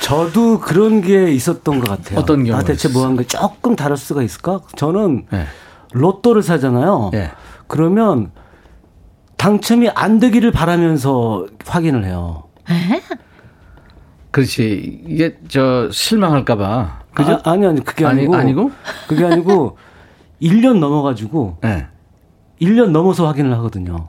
저도 그런 게 있었던 것 같아요. 어떤 경우? 아, 대체 뭐한게 조금 다를 수가 있을까? 저는 네. 로또를 사잖아요. 네. 그러면 당첨이 안 되기를 바라면서 확인을 해요. 에? 그렇지. 이게 저 실망할까봐. 그죠? 아, 니 아니 그게 아니고 아니, 아니고 그게 아니고 1년 넘어가지고 네. 1년 넘어서 확인을 하거든요.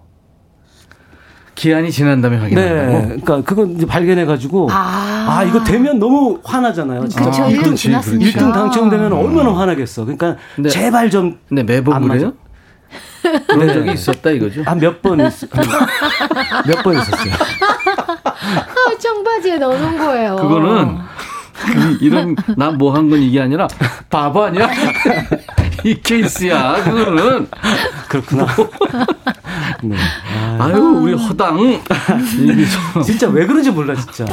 기한이 지난 다음에 확인한다고? 네. 그러니까 그건 이제 발견해가지고 아, 아 이거 되면 너무 화나잖아요. 진짜. 그렇죠. 아, 1등 지났으니까. 1등 당첨되면 음. 얼마나 화나겠어. 그러니까 근데, 제발 좀. 네, 매번 그래요? 그런 네. 적이 있었다 이거죠? 한몇 번, 몇번 있었어요. 아, 청바지에 넣어놓은 거예요. 그거는 이런 나뭐한 건 이게 아니라 바보 아니야? 이 케이스야. 그거는 그렇구나. 네. 아유 우리 허당. 진짜 왜 그런지 몰라 진짜.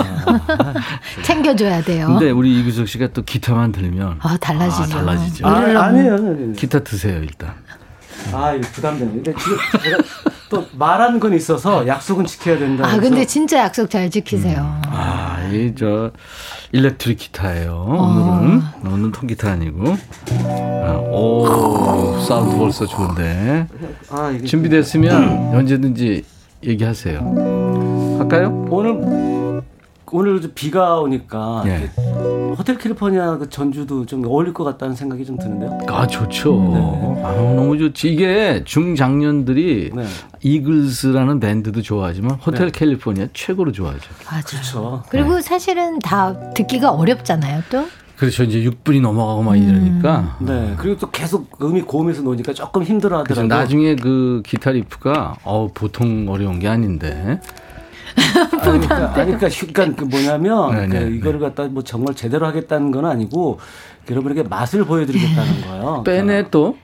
챙겨줘야 돼요. 근데 우리 이규석 씨가 또 기타만 들면 아 달라지죠. 아, 달라지죠. 아, 아니에요. 기타 드세요 일단. 아, 이거 부담되네. 근데 지금 제가 또 말하는 건 있어서 약속은 지켜야 된다. 아, 근데 진짜 약속 잘 지키세요. 음. 아, 이 저 electric 기타예요. 어. 오늘은 오늘은 통기타 아니고. 아, 오, 사운드 벌써 좋은데. 아, 준비됐으면 언제든지 얘기하세요. 할까요? 오늘 오늘 비가 오니까 예. 호텔 캘리포니아 그 전주도 좀 어울릴 것 같다는 생각이 좀 드는데요. 아 좋죠. 네. 아, 너무 좋지. 이게 중장년들이 네. 이글스라는 밴드도 좋아하지만 호텔 네. 캘리포니아 최고로 좋아하죠. 맞아요. 그렇죠. 그리고 네. 사실은 다 듣기가 어렵잖아요, 또. 그렇죠. 이제 6분이 넘어가고 막 이러니까. 음. 네. 그리고 또 계속 음이 고음에서 노니까 조금 힘들어 하더라고요. 나중에 그 기타 리프가 어 보통 어려운 게 아닌데. 아니, 그러니까, 아니, 그러니까, 그러니까 그 뭐냐면 네, 네, 그 이거를 갖다 뭐 정말 제대로 하겠다는 건 아니고 여러분에게 맛을 보여드리겠다는 거예요. 빼네 또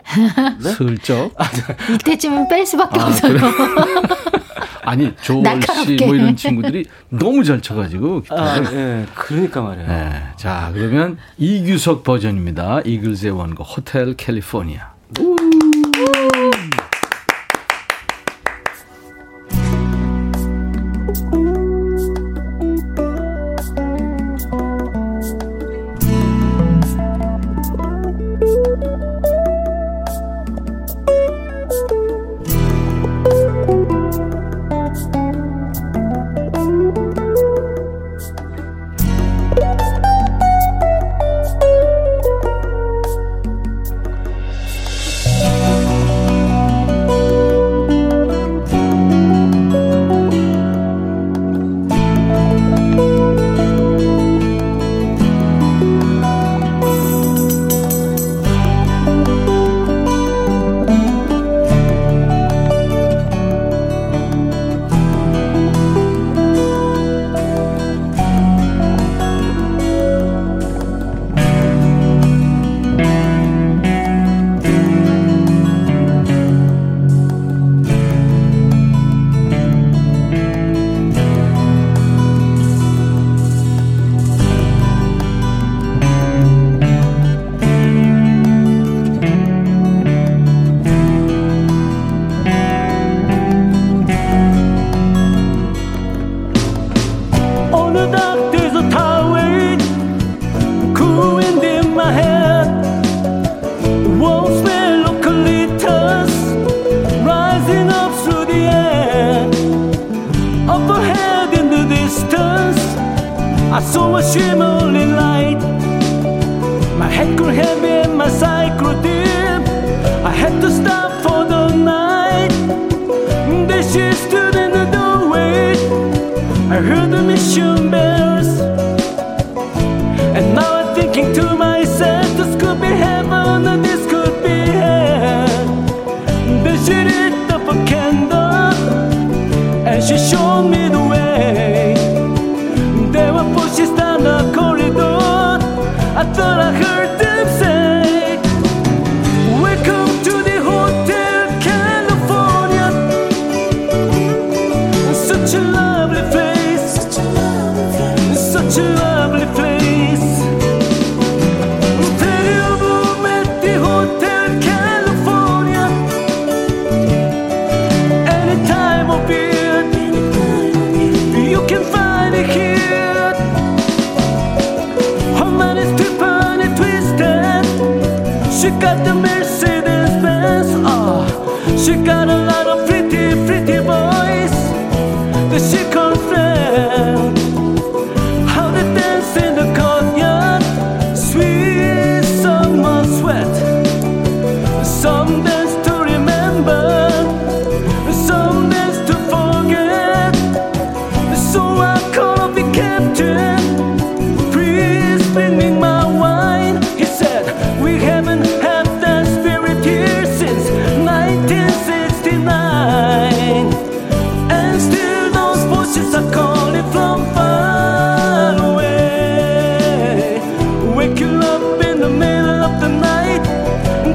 네? 슬쩍. 아, 이때쯤은 뺄 수밖에 아, 없어요. 그래? 아니 조원 씨뭐 이런 친구들이 너무 잘 쳐가지고 아, 예, 그러니까 말이에요. 네, 자 그러면 이규석 버전입니다. 이글스의 원곡 호텔 캘리포니아.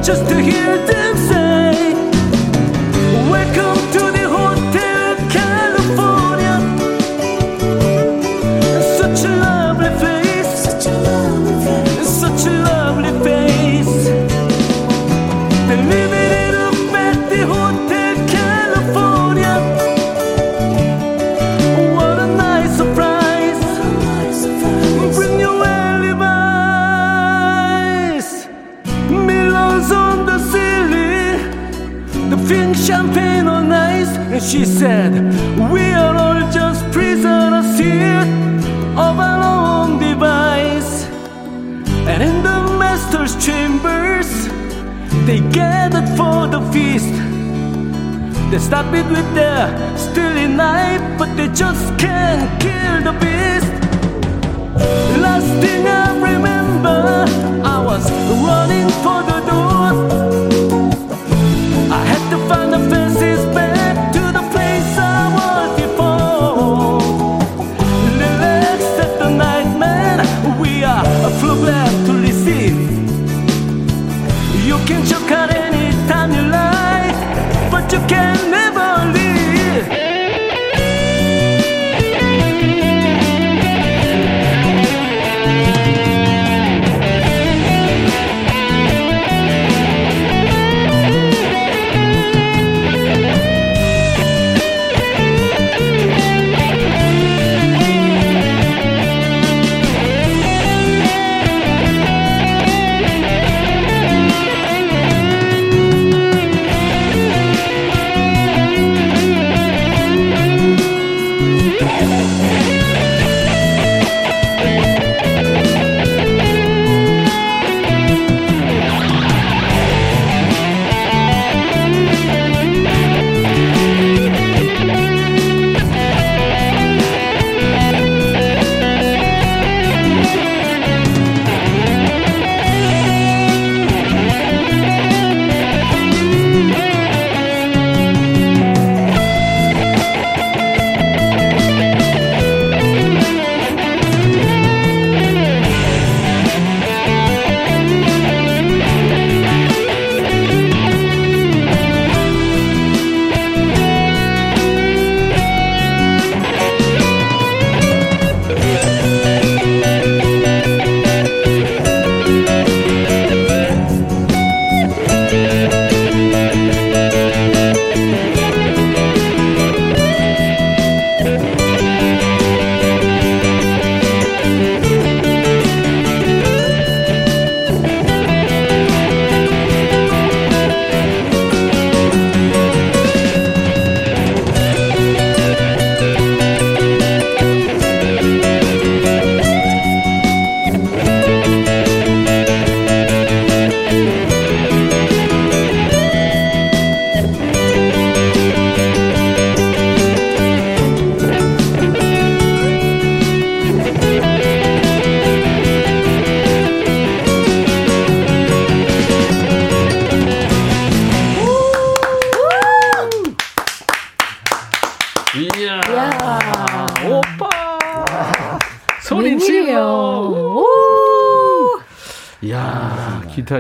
Just to hear them say,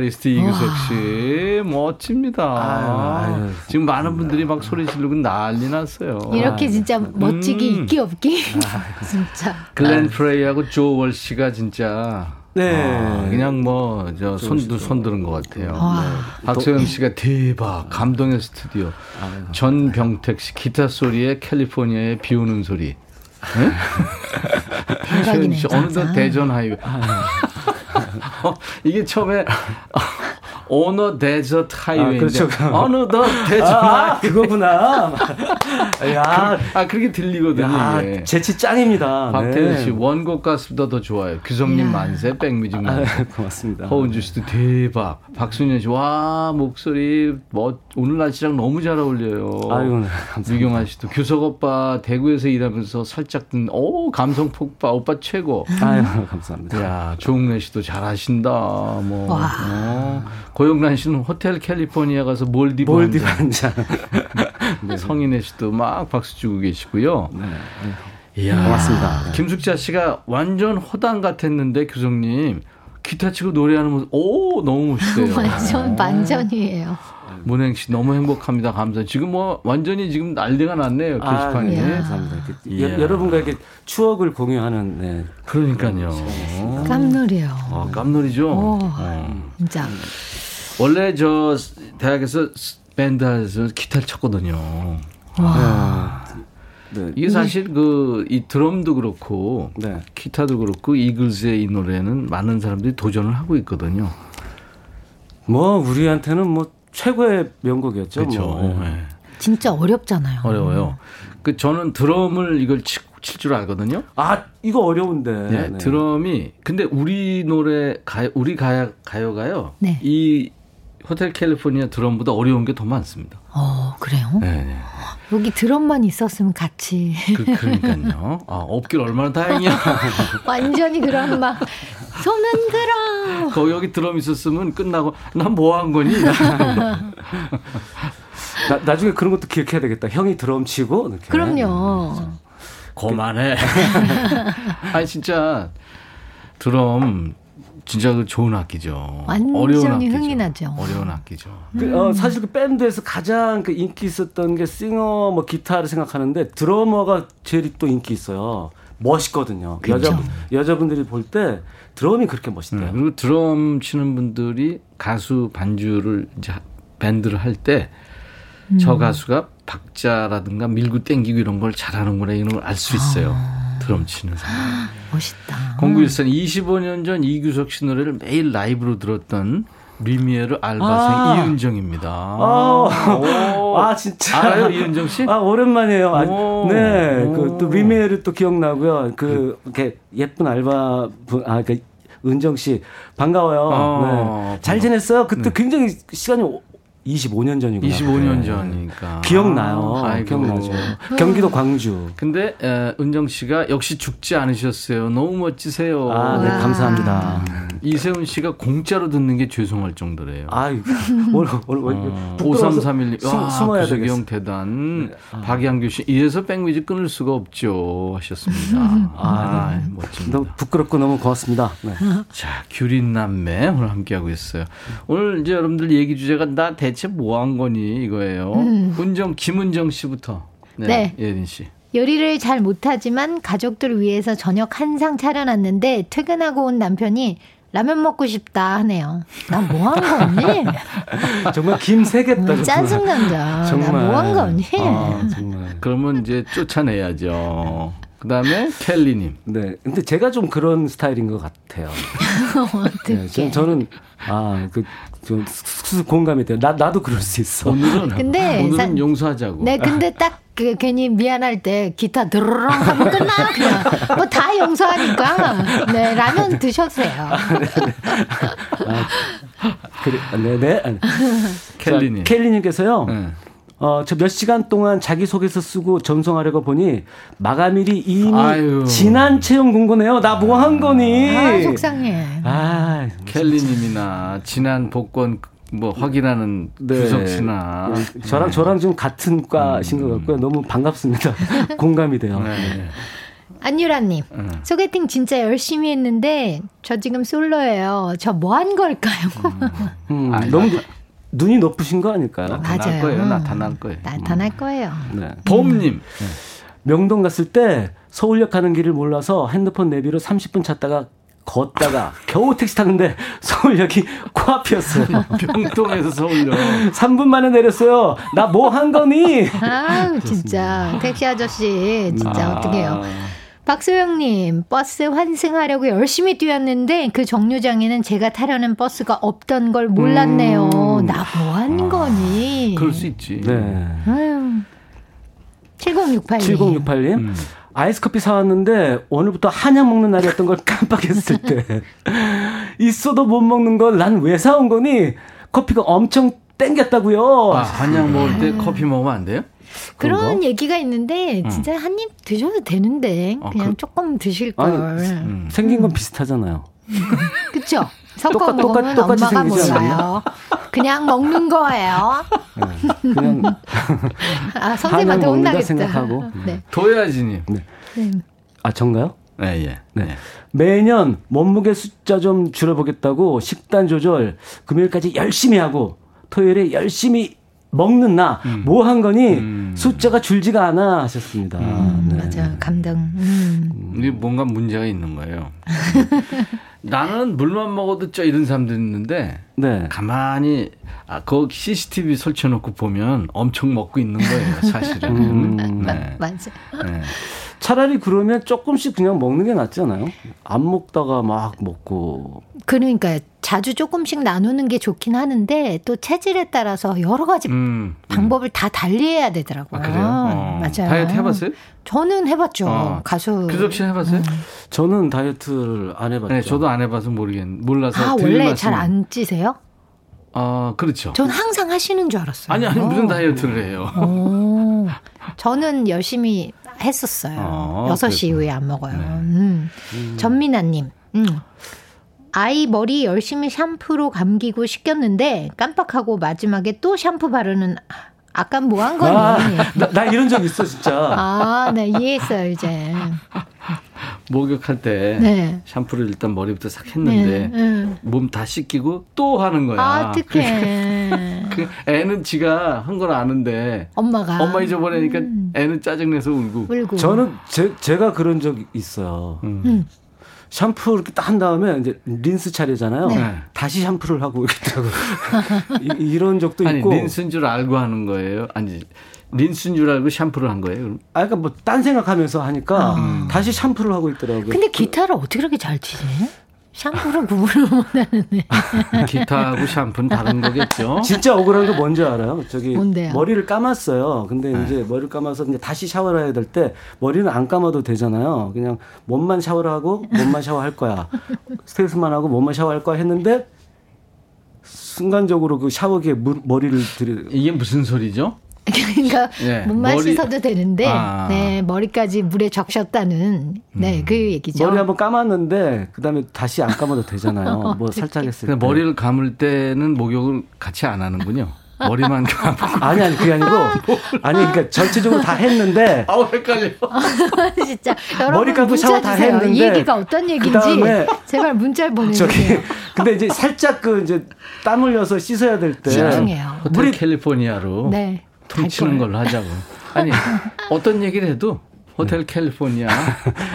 기타리스트 이규석 씨, 멋집니다. 아유, 아유, 지금 많은 분들이 막 소리 지르고 난리 났어요. 이렇게 진짜 멋지기 음. 있기 없기. 진짜. 글렌 프레이하고 조 월 씨가 진짜 네. 아, 그냥 뭐, 저, 손도 손 드는 것 같아요. 네. 박소영 씨가 대박, 감동의 스튜디오. 아유, 전병택 씨, 기타 소리에 캘리포니아의 비 오는 소리. 네? 대박이네. 어느덧 대전 하이웨이. 어, 이게 처음에 on a desert highway. 아, 그렇죠. on a dark desert 아, 그거구나. 야, 아 그렇게 들리거든요. 야, 이게. 재치 짱입니다. 박태현 씨 네. 원곡 가수보다 더 좋아요. 규석님 만세, 백뮤직 만세. 아, 고맙습니다. 허은주 씨도 대박. 박순현 씨, 와 목소리 뭐 오늘 날씨랑 너무 잘 어울려요. 아유, 네, 유경아 씨도 규석 오빠 대구에서 일하면서 살짝 든, 오 감성 폭발 오빠 최고. 아유 감사합니다. 야 조웅래 씨도 잘하신다. 뭐. 어. 고영란 씨는 호텔 캘리포니아 가서 몰디브, 몰디브 한 잔. 네. 성인혜 씨도 막 박수 치고 계시고요. 네. 이야, 고맙습니다. 김숙자 씨가 완전 호당 같았는데 교수님 기타 치고 노래하는 모습, 오 너무 멋있어요. 완전 반전이에요. 문행 씨 너무 행복합니다. 감사. 지금 뭐 완전히 지금 난리가 났네요 게시판에. 아, 네. 감사합니다. 예. 여 러분과 이렇게 추억을 공유하는. 네. 그러니까요. 깜놀이요. 아, 깜놀이죠. 오, 어. 진짜. 원래 저 대학에서 밴드에서 기타를 쳤거든요. 와. 네. 네. 이게 사실 그 이 드럼도 그렇고 네. 기타도 그렇고 이글스의 이 노래는 많은 사람들이 도전을 하고 있거든요. 뭐 우리한테는 뭐 최고의 명곡이었죠. 그렇죠. 뭐. 네. 진짜 어렵잖아요. 어려워요. 그 저는 드럼을 이걸 칠 줄 알거든요. 아 이거 어려운데. 네, 네. 드럼이 근데 우리 노래 가요 우리 가요 가요가요. 네. 이 호텔 캘리포니아 드럼보다 어려운 게 더 많습니다. 어, 그래요? 네. 여기 드럼만 있었으면 같이. 그, 그러니까요. 아, 없길 얼마나 다행이야. 완전히 그런 막, 손은 그럼. 거 여기 드럼 있었으면 끝나고, 난 뭐 한 거니? 나, 나중에 그런 것도 기억해야 되겠다. 형이 드럼 치고. 이렇게. 그럼요. 거만해. 아니, 진짜, 드럼 진짜 그 좋은 악기죠. 완전히 흥이 나죠. 어려운 악기죠. 그, 어, 사실 그 밴드에서 가장 그 인기 있었던 게 싱어, 뭐 기타를 생각하는데 드러머가 제일 또 인기 있어요. 멋있거든요. 그렇죠. 여자 여자분들이 볼 때 드럼이 그렇게 멋있대요. 음, 그리고 드럼 치는 분들이 가수 반주를 이제 밴드를 할 때저 음. 가수가 박자라든가 밀고 땡기고 이런 걸 잘하는구나 이런 걸 알 수 있어요. 아. 드럼 치는 사람. 멋있다. 공구일선 25년 전 이규석 씨 노래를 매일 라이브로 들었던 리미에르 알바생 아~ 이은정입니다. 아, 아, 진짜. 알아요, 이은정 씨? 아, 오랜만이에요. 아, 네. 그, 또 리미에르 또 기억나고요. 그, 이렇게 예쁜 알바 분, 아, 그, 은정 씨. 반가워요. 어, 네. 잘 지냈어요? 그때 네. 굉장히 시간이 25년 전이구나. 25년 전이니까. 기억나요. 아, 기억나죠. 경기도 광주. 근데 에, 은정 씨가 역시 죽지 않으셨어요. 너무 멋지세요. 아, 네, 감사합니다. 음, 이세훈 씨가 공짜로 듣는 게 죄송할 정도래요. 아, 오늘 오늘 어, 5331님. 와, 숨어야 대단. 네. 아. 박양규 씨. 이래서 백미지 끊을 수가 없죠. 하셨습니다. 아, 네. 멋집니다. 너무 부끄럽고 너무 고맙습니다. 네. 자, 규린 남매 오늘 함께 하고 있어요. 오늘 이제 여러분들 얘기 주제가 나 대, 대체 뭐 한 거니 이거예요. 음. 은정 김은정 씨부터. 네. 네. 예린 씨. 요리를 잘 못하지만 가족들을 위해서 저녁 한 상 차려놨는데 퇴근하고 온 남편이 라면 먹고 싶다 하네요. 나뭐한 거니? 정말 김새겠다. 음, 짜증난다. 정말. 나뭐 한 거니? 아, 정말. 그러면 이제 쫓아내야죠. 그 다음에 켈리님. 네. 근데 제가 좀 그런 스타일인 것 같아요. 네, 저는, 아, 그, 좀 공감이 돼요. 나 나도 그럴 수 있어. 오늘은 근데 오늘은 사, 용서하자고. 네, 근데 딱 그, 괜히 미안할 때 기타 드르렁 하면 끝나 그냥 뭐 다 용서하니까 네 라면 드셨어요. 아, 네, 네. 아, 그래, 네네. 네. 켈리님. 켈리님께서요. 네. 어, 저 몇 시간 동안 자기소개서 쓰고 전송하려고 보니 마감일이 이미 아유. 지난 채용 공고네요. 나 뭐 한 거니? 아, 속상해. 아, 켈리님이나 지난 복권 뭐 확인하는 네. 주석 씨나 네. 저랑 저랑 좀 같은 과신 것 같고요. 너무 반갑습니다. 공감이 돼요. 네. 안유라님, 음. 소개팅 진짜 열심히 했는데 저 지금 솔로예요. 저 뭐 한 걸까요? 음. 음, 너무 눈이 높으신 거 아닐까요? 나타날 맞아요. 거예요. 나타날 거예요. 나타날 거예요. 네. 봄님. 네. 명동 갔을 때 서울역 가는 길을 몰라서 핸드폰 내비로 30분 찾다가 걷다가 겨우 택시 탔는데 서울역이 코앞이었어요. 병동에서 서울역. 3분 만에 내렸어요. 나 뭐 한 거니? 아, 진짜 택시 아저씨 진짜 아. 어떡해요. 박소영님, 버스 환승하려고 열심히 뛰었는데 그 정류장에는 제가 타려는 버스가 없던 걸 몰랐네요. 음. 나뭐 한 아. 거니? 그럴 수 있지. 네. 아유. 7068님. 7068님. 음. 아이스 커피 사왔는데 오늘부터 한약 먹는 날이었던 걸 깜빡했을 때 있어도 못 먹는 걸 난 왜 사온 거니? 커피가 엄청 땡겼다고요. 아, 한약 먹을 때 커피 먹으면 안 돼요? 그런 얘기가 있는데 진짜 음. 한입 드셔도 되는데 아, 그냥 그, 조금 드실 걸. 음. 생긴 건 비슷하잖아요. 그렇죠. 섞어 똑같, 먹으면 똑같, 엄마가 몰라요. 그냥 먹는 거예요. 네, 그냥 아 선생님한테 혼나겠다. 생각하고. 네. 도야지님. 네. 네. 아 전가요? 네, 예. 네. 매년 몸무게 숫자 좀 줄여보겠다고 식단 조절 금요일까지 열심히 하고 토요일에 열심히 먹는 나 뭐한 음. 거니 음. 숫자가 줄지가 않아 하셨습니다. 음, 네. 맞아 감동. 음. 이게 뭔가 문제가 있는 거예요. 나는 물만 먹어도 쪄 이런 사람들 있는데 네. 가만히 아, 그 CCTV 설치해놓고 보면 엄청 먹고 있는 거예요, 사실은. 음, 네. 맞아. 네. 차라리 그러면 조금씩 그냥 먹는 게 낫지 않아요? 안 먹다가 막 먹고. 그러니까 자주 조금씩 나누는 게 좋긴 하는데 또 체질에 따라서 여러 가지 음, 음. 방법을 음. 다 달리해야 되더라고요. 아, 그래요? 어. 맞아요. 다이어트 해봤어요? 저는 해봤죠. 어. 가수. 규석 씨 해봤어요? 음. 저는 다이어트를 안 해봤죠. 네, 저도 안 해봐서 모르겠, 몰라서. 아, 원래 잘 안 찌세요? 아, 그렇죠. 전 항상 하시는 줄 알았어요. 아니, 아니, 무슨 다이어트를 해요. 오. 저는 열심히 했었어요. 어, 6시 그렇구나. 이후에 안 먹어요. 네. 음. 음. 전민아님, 음. 아이 머리 열심히 샴푸로 감기고 씻겼는데 깜빡하고 마지막에 또 샴푸 바르는 아까 뭐 한 거니? 아, 나, 나, 이런 적 있어 진짜. 아, 네 이해했어요 이제. 목욕할 때 네. 샴푸를 일단 머리부터 싹 했는데 네, 네. 몸다 씻기고 또 하는 거야. 아, 어떡해. 그 애는 지가 한 걸 아는데 엄마가 엄마 잊어버리니까 음. 애는 짜증내서 울고. 울고. 저는 제, 제가 그런 적 있어요. 음. 음. 샴푸 이렇게 딱 한 다음에 이제 린스 차례잖아요. 네. 다시 샴푸를 하고 이렇게 이런 적도 아니, 있고. 린스인 줄 알고 하는 거예요. 아니 린스인 줄 알고 샴푸를 한 거예요. 그럼? 아, 그러니까 뭐 딴 생각하면서 하니까 아. 다시 샴푸를 하고 있더라고요. 근데 기타를 어떻게 그렇게 잘 치지? 샴푸를 구분을 못하는데. 기타하고 샴푸는 다른 거겠죠. 진짜 억울한 게 뭔지 알아요? 저기 뭔데요? 머리를 감았어요. 근데 네. 이제 머리를 감아서 이제 다시 샤워를 해야 될 때 머리는 안 감아도 되잖아요. 그냥 몸만 샤워를 하고 몸만 샤워할 거야. 스트레스만 하고 몸만 샤워할 거야 했는데 순간적으로 그 샤워기에 물, 머리를 들이 이게 무슨 소리죠? 그러니까 네, 몸만 머리, 씻어도 되는데 아. 네 머리까지 물에 적셨다는 네 음. 그 얘기죠. 머리 한번 감았는데 그다음에 다시 안 감아도 되잖아요. 뭐 살짝 했을 때. 머리를 감을 때는 목욕을 같이 안 하는군요. 머리만 감고. 아니, 아니, 그게 아니고. 아니, 그러니까 전체적으로 다 했는데. 아우, 헷갈려. 진짜. 머리 감고 샤워 다 했는데. 이 얘기가 어떤 얘기인지. 제발 문자를 보내주세요. 근데 이제 살짝 그 이제 땀 흘려서 씻어야 될 때. 신중해요. 호텔 캘리포니아로. 네. 퉁치는 걸로 하자고. 아니 어떤 얘기를 해도 호텔 네. 캘리포니아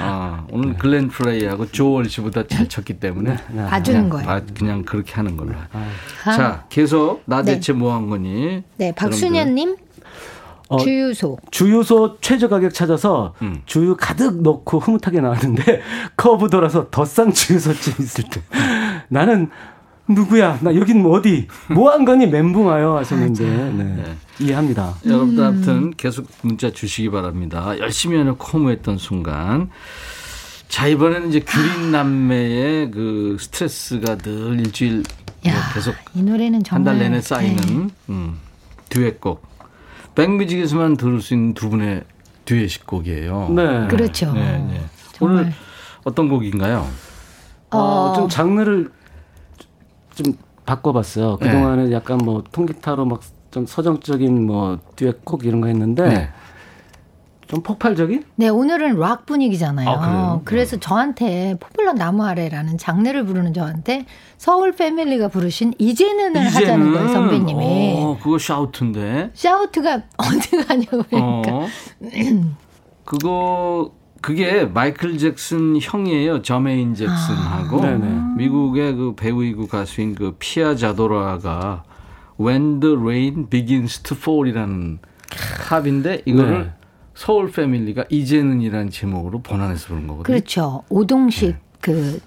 아, 오늘 글렌 프레이하고 조월시보다 잘 쳤기 때문에 네. 봐주는 거예요. 아, 그냥 그렇게 하는 걸로. 아. 자 계속 나 네. 대체 네. 뭐한 거니? 네 박순현님. 어, 주유소. 주유소 최저 가격 찾아서 음. 주유 가득 넣고 흐뭇하게 나왔는데 커브 돌아서 더 싼 주유소집 있을 때 나는 누구야? 나 여긴 뭐 어디? 뭐 한 거니 멘붕하여 하셨는데 네. 네. 이해합니다. 여러분들 아무튼 계속 문자 주시기 바랍니다. 열심히 해놓고 허무했던 순간. 자 이번에는 이제 규린 남매의 그 스트레스가 늘 일주일 야, 계속 이 노래는 한달 내내 쌓이는 네. 음, 듀엣곡. 백뮤직에서만 들을 수 있는 두 분의 듀엣 곡이에요. 네, 그렇죠. 네, 네. 오늘 어떤 곡인가요? 어, 어, 좀 장르를 좀 바꿔봤어요. 네. 그동안은 네. 약간 뭐 통기타로 막 좀 서정적인 뭐 듀엣곡 이런 거 했는데 네. 좀 폭발적인? 네, 오늘은 락 분위기잖아요. 아, 그래서 저한테 포플러 나무 아래라는 장르를 부르는 저한테 서울 패밀리가 부르신 이제는을 이제는. 하자는 거예요, 선배님이. 어, 그거 샤우트인데. 샤우트가 어디 가냐고 그러니까. 어. 그거 그게 마이클 잭슨 형이에요. 저메인 잭슨하고 아. 미국의 그 배우이고 가수인 그 피아 자도라가 When the Rain Begins to Fall이라는 합인데 이거를 네. 서울 패밀리가 이제는이라는 제목으로 번안해서 부른 거거든요. 그렇죠. 오동식 네. 그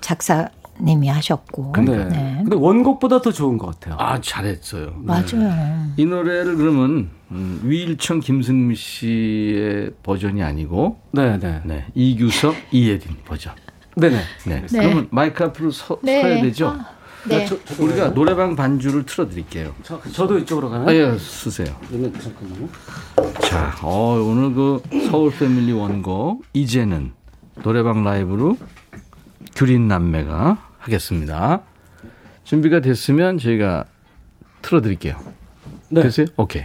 작사님이 하셨고. 근데, 네. 근데 원곡보다 더 좋은 것 같아요. 아 잘했어요. 맞아요. 이 노래를 그러면 음, 위일청 김승미 씨의 버전이 아니고 네네. 네. 네, 이규석 이예린 버전. 네네. 네. 네. 그러면 마이크 앞으로 서, 네. 서야 되죠. 아. 네. 저, 우리가 노래방 반주를 틀어드릴게요. 저, 저도 이쪽으로 가나요? 아, 예, 쓰세요. 잠깐만요. 자, 어, 오늘 그 서울 패밀리 원곡 이제는 노래방 라이브로 규린 남매가 하겠습니다. 준비가 됐으면 저희가 틀어드릴게요. 네. 됐어요? 오케이.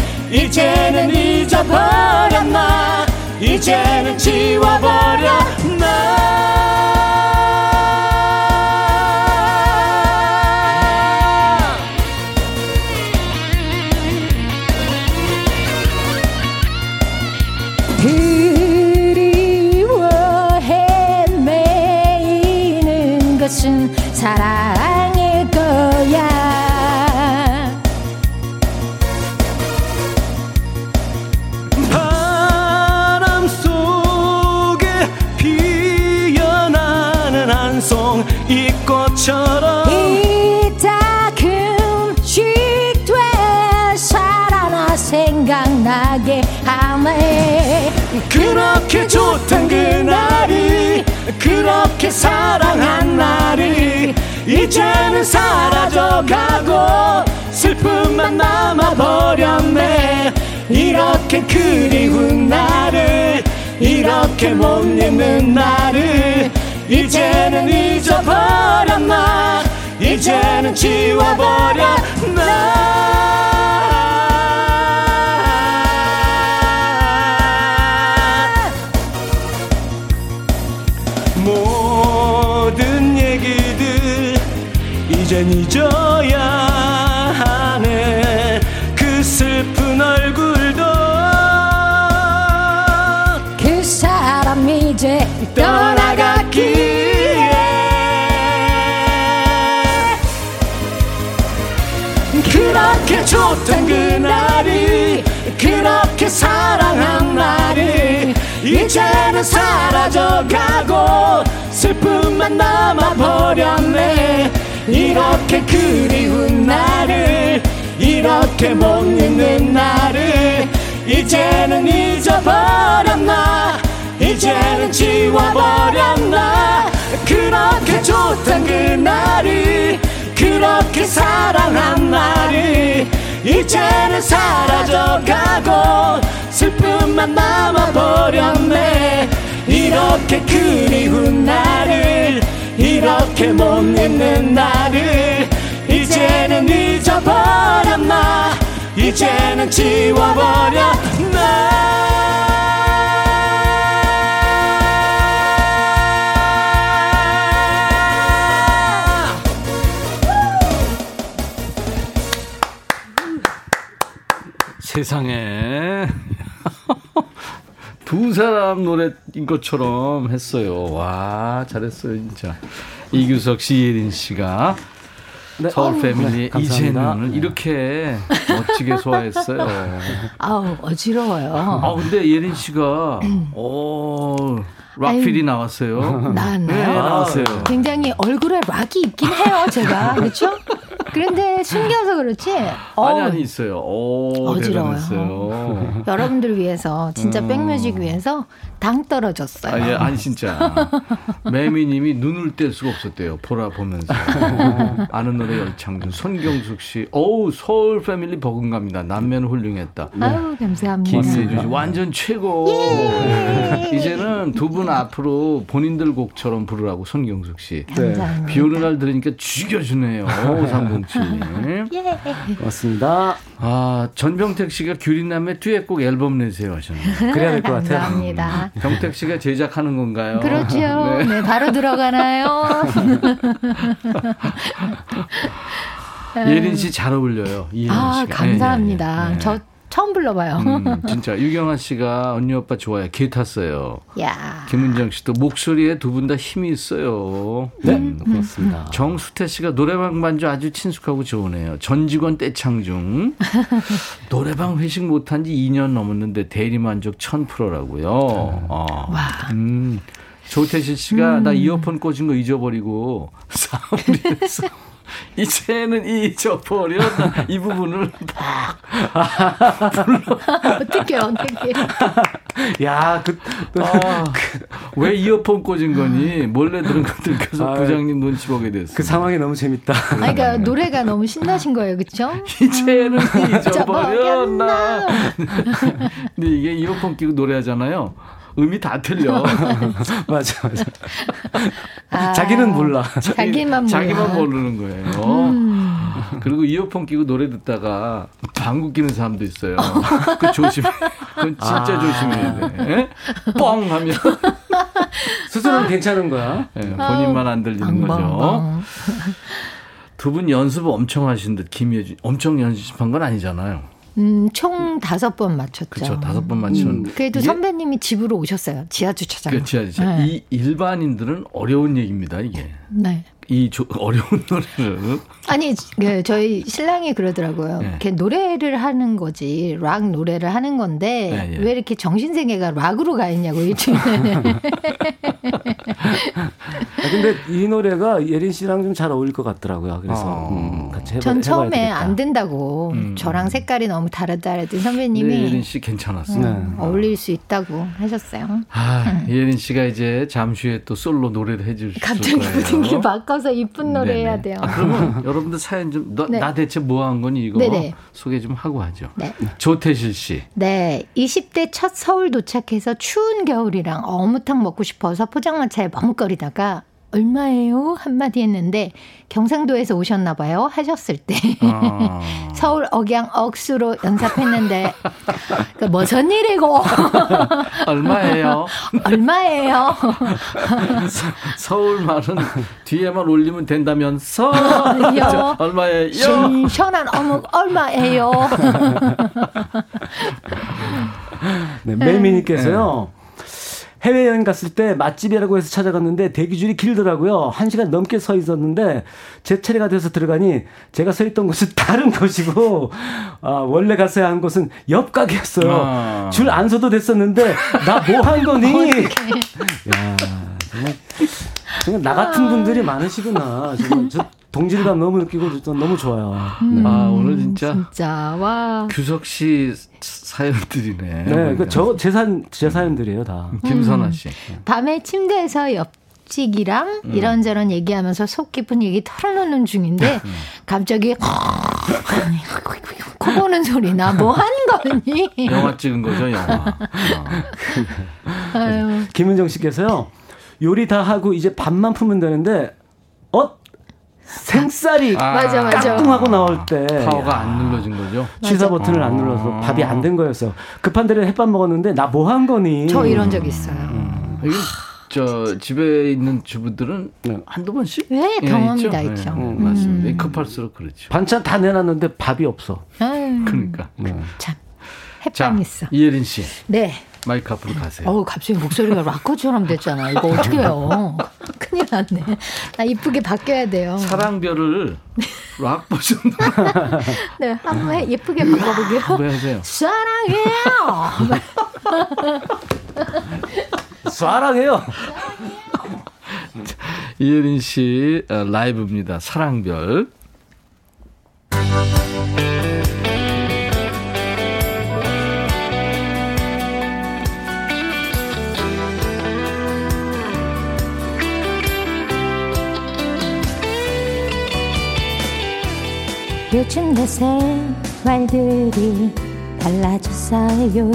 이제는 잊어버렸나? 이제는 지워버렸나 이 꽃처럼 이따금씩 돼 살아나 생각나게 하네. 그렇게 좋던 그날이 그렇게 사랑한 날이 이제는 사라져가고 슬픔만 남아버렸네. 이렇게 그리운 나를 이렇게 못 잊는 나를 이제는 잊어버렸나? 이제는 지워버렸나? 이젠 잊어 좋던 그날이 그렇게 사랑한 날이 이제는 사라져가고 슬픔만 남아버렸네. 이렇게 그리운 나를 이렇게 못 잊는 나를 이제는 잊어버렸나? 이제는 지워버렸나? 그렇게 좋던 그날이 그렇게 사랑한 날이 이제는 사라져가고 슬픔만 남아버렸네. 이렇게 그리운 나를 이렇게 못 잊는 나를 이제는 잊어버렸나? 이제는 지워버렸나 세상에. 두 사람 노래인 것처럼 했어요. 와, 잘했어요, 진짜. 이규석 씨, 예린 씨가. 네. 서울 어, 패밀리 네, 이제는 네. 이렇게 멋지게 소화했어요. 아우 어지러워요. 아 근데 예린 씨가 어 락필이 나왔어요. 나왔나요? 네, 나왔어요. 굉장히 얼굴에 락이 있긴 해요, 제가. 그렇죠? 그런데 숨겨서 그렇지. 어, 아니 아니 있어요. 오, 어지러워요. 여러분들 위해서 진짜 음. 백뮤직 위해서 당 떨어졌어요. 아니, 아니 진짜 매미님이 눈을 뗄 수가 없었대요. 보라 보면서 아는 노래 열창준 손경숙 씨. 어우 서울 패밀리 버금갑니다. 남면 훌륭했다. 아유 감사합니다. 김세주 씨 완전 최고. 예. 이제는 두 분 앞으로 본인들 곡처럼 부르라고 손경숙 씨. 네. 비 오는 날 들으니까 죽여주네요. 오상공 정치님. 예. 고맙습니다. 아, 전병택 씨가 규린남의 듀엣곡 앨범 내세요 하셨네요. 그래야 될 것 같아요. 감사합니다. 병택 씨가 제작하는 건가요? 그렇죠. 네, 네 바로 들어가나요? 예린 씨 잘 어울려요. 아, 씨가. 감사합니다. 네, 네, 저 처음 불러봐요. 음, 진짜 유경아 씨가 언니 오빠 좋아요. 개 탔어요. 야. 김은정 씨도 목소리에 두 분 다 힘이 있어요. 네, 음, 그렇습니다. 정수태 씨가 노래방 반주 아주 친숙하고 좋으네요. 전 직원 떼창 중. 노래방 회식 못한 지 2년 넘었는데 대리 만족 1000%라고요. 어. 와. 음. 조태실 씨가 음. 나 이어폰 꽂은 거 잊어버리고 싸움이 됐어. 이제는 잊어버렸다. 이 부분을 팍 불러. 어떻게 어떻게. 야, 그, 아, 그, 왜 이어폰 꽂은 거니? 몰래 들은 것들 계속 아, 부장님 눈치 보게 됐어. 그 상황이 너무 재밌다. 아, 그러니까 노래가 너무 신나신 거예요, 그렇죠? 이제는 잊어버렸나. 근데 이게 이어폰 끼고 노래하잖아요. 음이 다 틀려. 맞아, 맞아. 아, 자기는 몰라. 자기만 몰라. 자기만 모르는 거예요. 음. 그리고 이어폰 끼고 노래 듣다가 방구 끼는 사람도 있어요. 그 조심. 그건 진짜 아. 조심해야 돼. 에? 뻥 하면 스스로는 괜찮은 거야. 네, 본인만 안 들리는 거죠. 두 분 연습 엄청 하신 듯 김예준 엄청 연습한 건 아니잖아요. 음, 총 다섯 번 맞췄죠. 그렇죠. 다섯 번 맞춘. 음, 그래도 선배님이 집으로 오셨어요. 지하 주차장. 그 지하 주차. 네. 이 일반인들은 어려운 얘기입니다, 이게. 네. 이 조, 어려운 노래를. 아니, 네, 저희 신랑이 그러더라고요. 네. 이렇게 노래를 하는 거지, 락 노래를 하는 건데, 네, 예. 왜 이렇게 정신세계가 락으로 가 있냐고, 일주일에. 아, 근데 이 노래가 예린 씨랑 좀 잘 어울릴 것 같더라고요. 그래서 어. 음, 같이 해봐, 전 처음에 되겠다. 안 된다고, 음. 저랑 색깔이 너무 다르다 그랬더니 선배님이. 네, 예린 씨 괜찮았어요. 음, 어울릴 수 있다고 하셨어요. 아, 예린 씨가 이제 잠시 후에 또 솔로 노래를 해줄 수 있어요. 갑자기 분위기 바꿔 나서 이쁜 노래 네네. 해야 돼요. 아, 그러면 여러분들 사연 좀, 너, 네. 나 대체 뭐 한 거니 이거 네네. 소개 좀 하고 하죠. 네. 조태실 씨. 네. 20대 첫 서울 도착해서 추운 겨울이랑 어묵탕 먹고 싶어서 포장마차에 머뭇거리다가 얼마예요? 한마디 했는데 경상도에서 오셨나 봐요. 하셨을 때 아. 서울 억양 억수로 연습했는데 그 무슨 일이고 얼마예요? 얼마예요? 서울 말은 뒤에만 올리면 된다면서 얼마예요? 신선한 어묵 얼마예요? 네, 매미님께서요. 네. 해외여행 갔을 때 맛집이라고 해서 찾아갔는데 대기줄이 길더라고요. 한 시간 넘게 서 있었는데 제 차례가 돼서 들어가니 제가 서 있던 곳은 다른 곳이고 아, 원래 갔어야 한 곳은 옆 가게였어요. 아. 줄안 서도 됐었는데 나 뭐 한 거니? 야 정말 정말 나 같은 분들이 많으시구나. 정말 저 동질감 너무 느끼고 너무 좋아요. 음, 아 오늘 진짜 진짜 와 규석 씨 사연들이네. 네, 그 저제 사연 제 사연들이에요 다. 음. 김선아 씨. 밤에 침대에서 옆집이랑 음. 이런저런 얘기하면서 속 깊은 얘기 털어놓는 중인데 음. 갑자기 코 보는 소리 나 뭐 하는 거니? 영화 찍은 거죠 영화. 어. 김은정 씨께서요 요리 다 하고 이제 밥만 풀면 되는데 어 생쌀이 아, 맞아 맞아 깍뚱하고 나올 때 파워가 안 눌러진 거죠. 취사 버튼을 안 눌러서 아. 밥이 안 된 거였어. 급한 대로 햇밥 먹었는데 나 뭐 한 거니? 저 이런 적 있어요. 음. 저 집에 있는 주부들은 네. 한두 번씩 네, 경험이 다 있죠. 네, 음. 맞습니다. 급할수록 그렇죠. 반찬 다 내놨는데 밥이 없어. 아유, 그러니까. 네. 참. 햇빵 있어. 이예린 씨. 네. 마이크 앞으로 가세요. 어우, 갑자기 목소리가 락커처럼 됐잖아. 이거 어떻게 해요? 큰일 났네. 나 이쁘게 바뀌어야 돼요. 사랑별을 락 버전. 네, 한번 해, 예쁘게 바꿔보게요. 한번 해보세요. 사랑해요. 사랑해요. 이예린 씨 어, 라이브입니다. 사랑별. 요즘 내 생활들이 달라졌어요.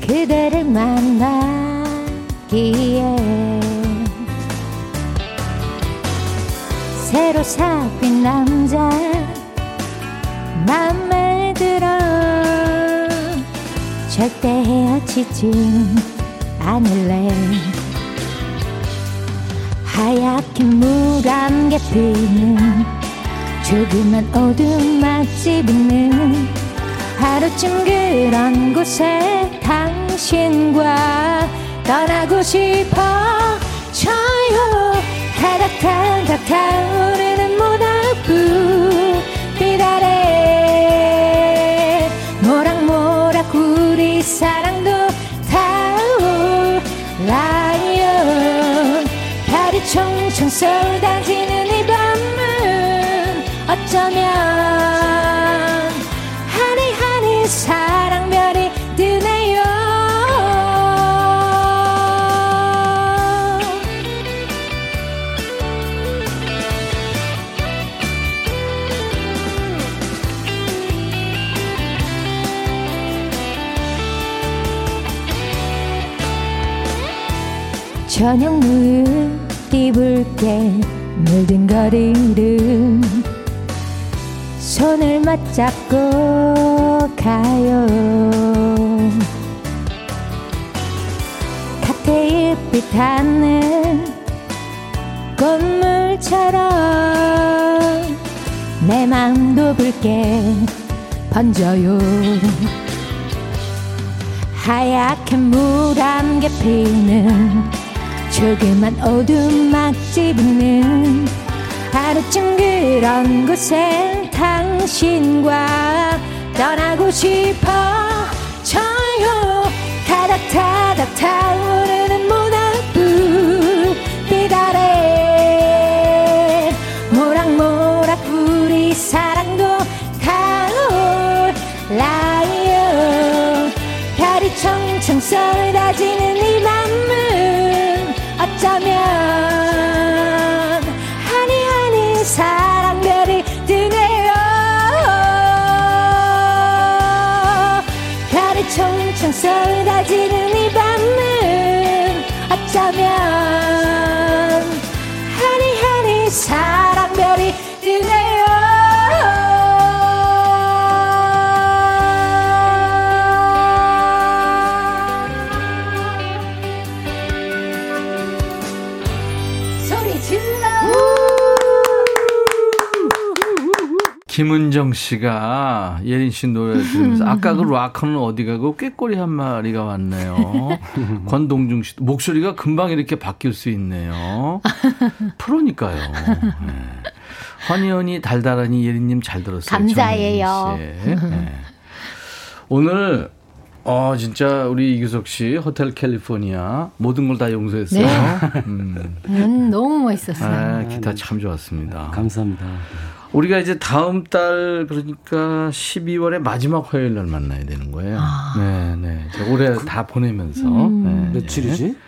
그대를 만나기에 새로 사귄 남자 맘에 들어 절대 헤어지진 않을래. 하얗게 물안개 피는 조그만 어두운 맛집 있는 하루쯤 그런 곳에 당신과 떠나고 싶어. 저요 타닥타닥 타오르는 모닥불 빛 아래 모락모락 우리 사랑도 타올라요 별이 총총 쏟아지는 어쩌면 하늘하늘 사랑별이 뜨네요. 저녁 물 입을게 물든 거리를 손을 맞잡고 가요. 칵테일빛 하는 꽃물처럼 내 마음도 붉게 번져요. 하얗게 물안개 피는 조그만 어두운 맛집 있는 하루쯤 그런 곳에 당신과 떠나고 싶어. 저요 타닥타닥 타오르는 모닥불 빛 아래. 모락모락 우리 사랑도 타올라요 별이 청청 쏟 씨가 예린 씨 노래 들으면서 아까 그 락커는 어디 가고 꾀꼬리 한 마리가 왔네요. 권동중 씨 목소리가 금방 이렇게 바뀔 수 있네요. 프로니까요. 네. 환희연이 달달하니 예린님 잘 들었어요. 감사해요. 네. 오늘 어 진짜 우리 이규석 씨 호텔 캘리포니아 모든 걸 다 용서했어요. 네. 음. 음, 너무 멋있었어요. 아, 기타 참 좋았습니다. 감사합니다. 우리가 이제 다음 달 그러니까 12월의 마지막 화요일 날 만나야 되는 거예요. 아. 네, 네. 자, 올해 그, 다 보내면서 음. 네, 며칠이지?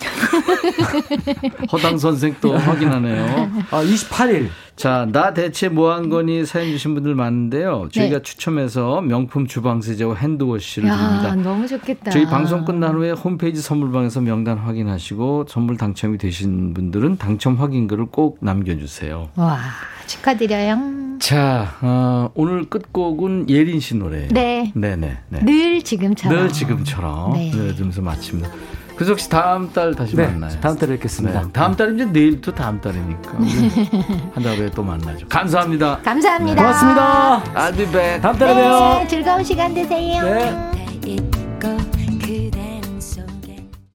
허당 선생 또 확인하네요. 아, 28일. 자, 나 대체 뭐 한 거니 사연 주신 분들 많은데요. 저희가 네. 추첨해서 명품 주방 세제와 핸드워시를 야, 드립니다. 너무 좋겠다. 저희 방송 끝난 후에 홈페이지 선물방에서 명단 확인하시고 선물 당첨이 되신 분들은 당첨 확인글을 꼭 남겨주세요. 와, 축하드려요. 자, 어, 오늘 끝곡은 예린 씨 노래예요. 네. 네네. 네. 늘 지금처럼. 늘 지금처럼. 네. 늘 들으면서 마칩니다. 구석 씨 다음 달 다시 네, 만나요. 다음 달에 뵙겠습니다. 네, 다음 달이 이제 내일 또 다음 달이니까 한 달 후에 또 만나죠. 감사합니다. 감사합니다. 고맙습니다. I'll be back. 다음 달에 봬요. 네, 즐거운 시간 되세요. 네.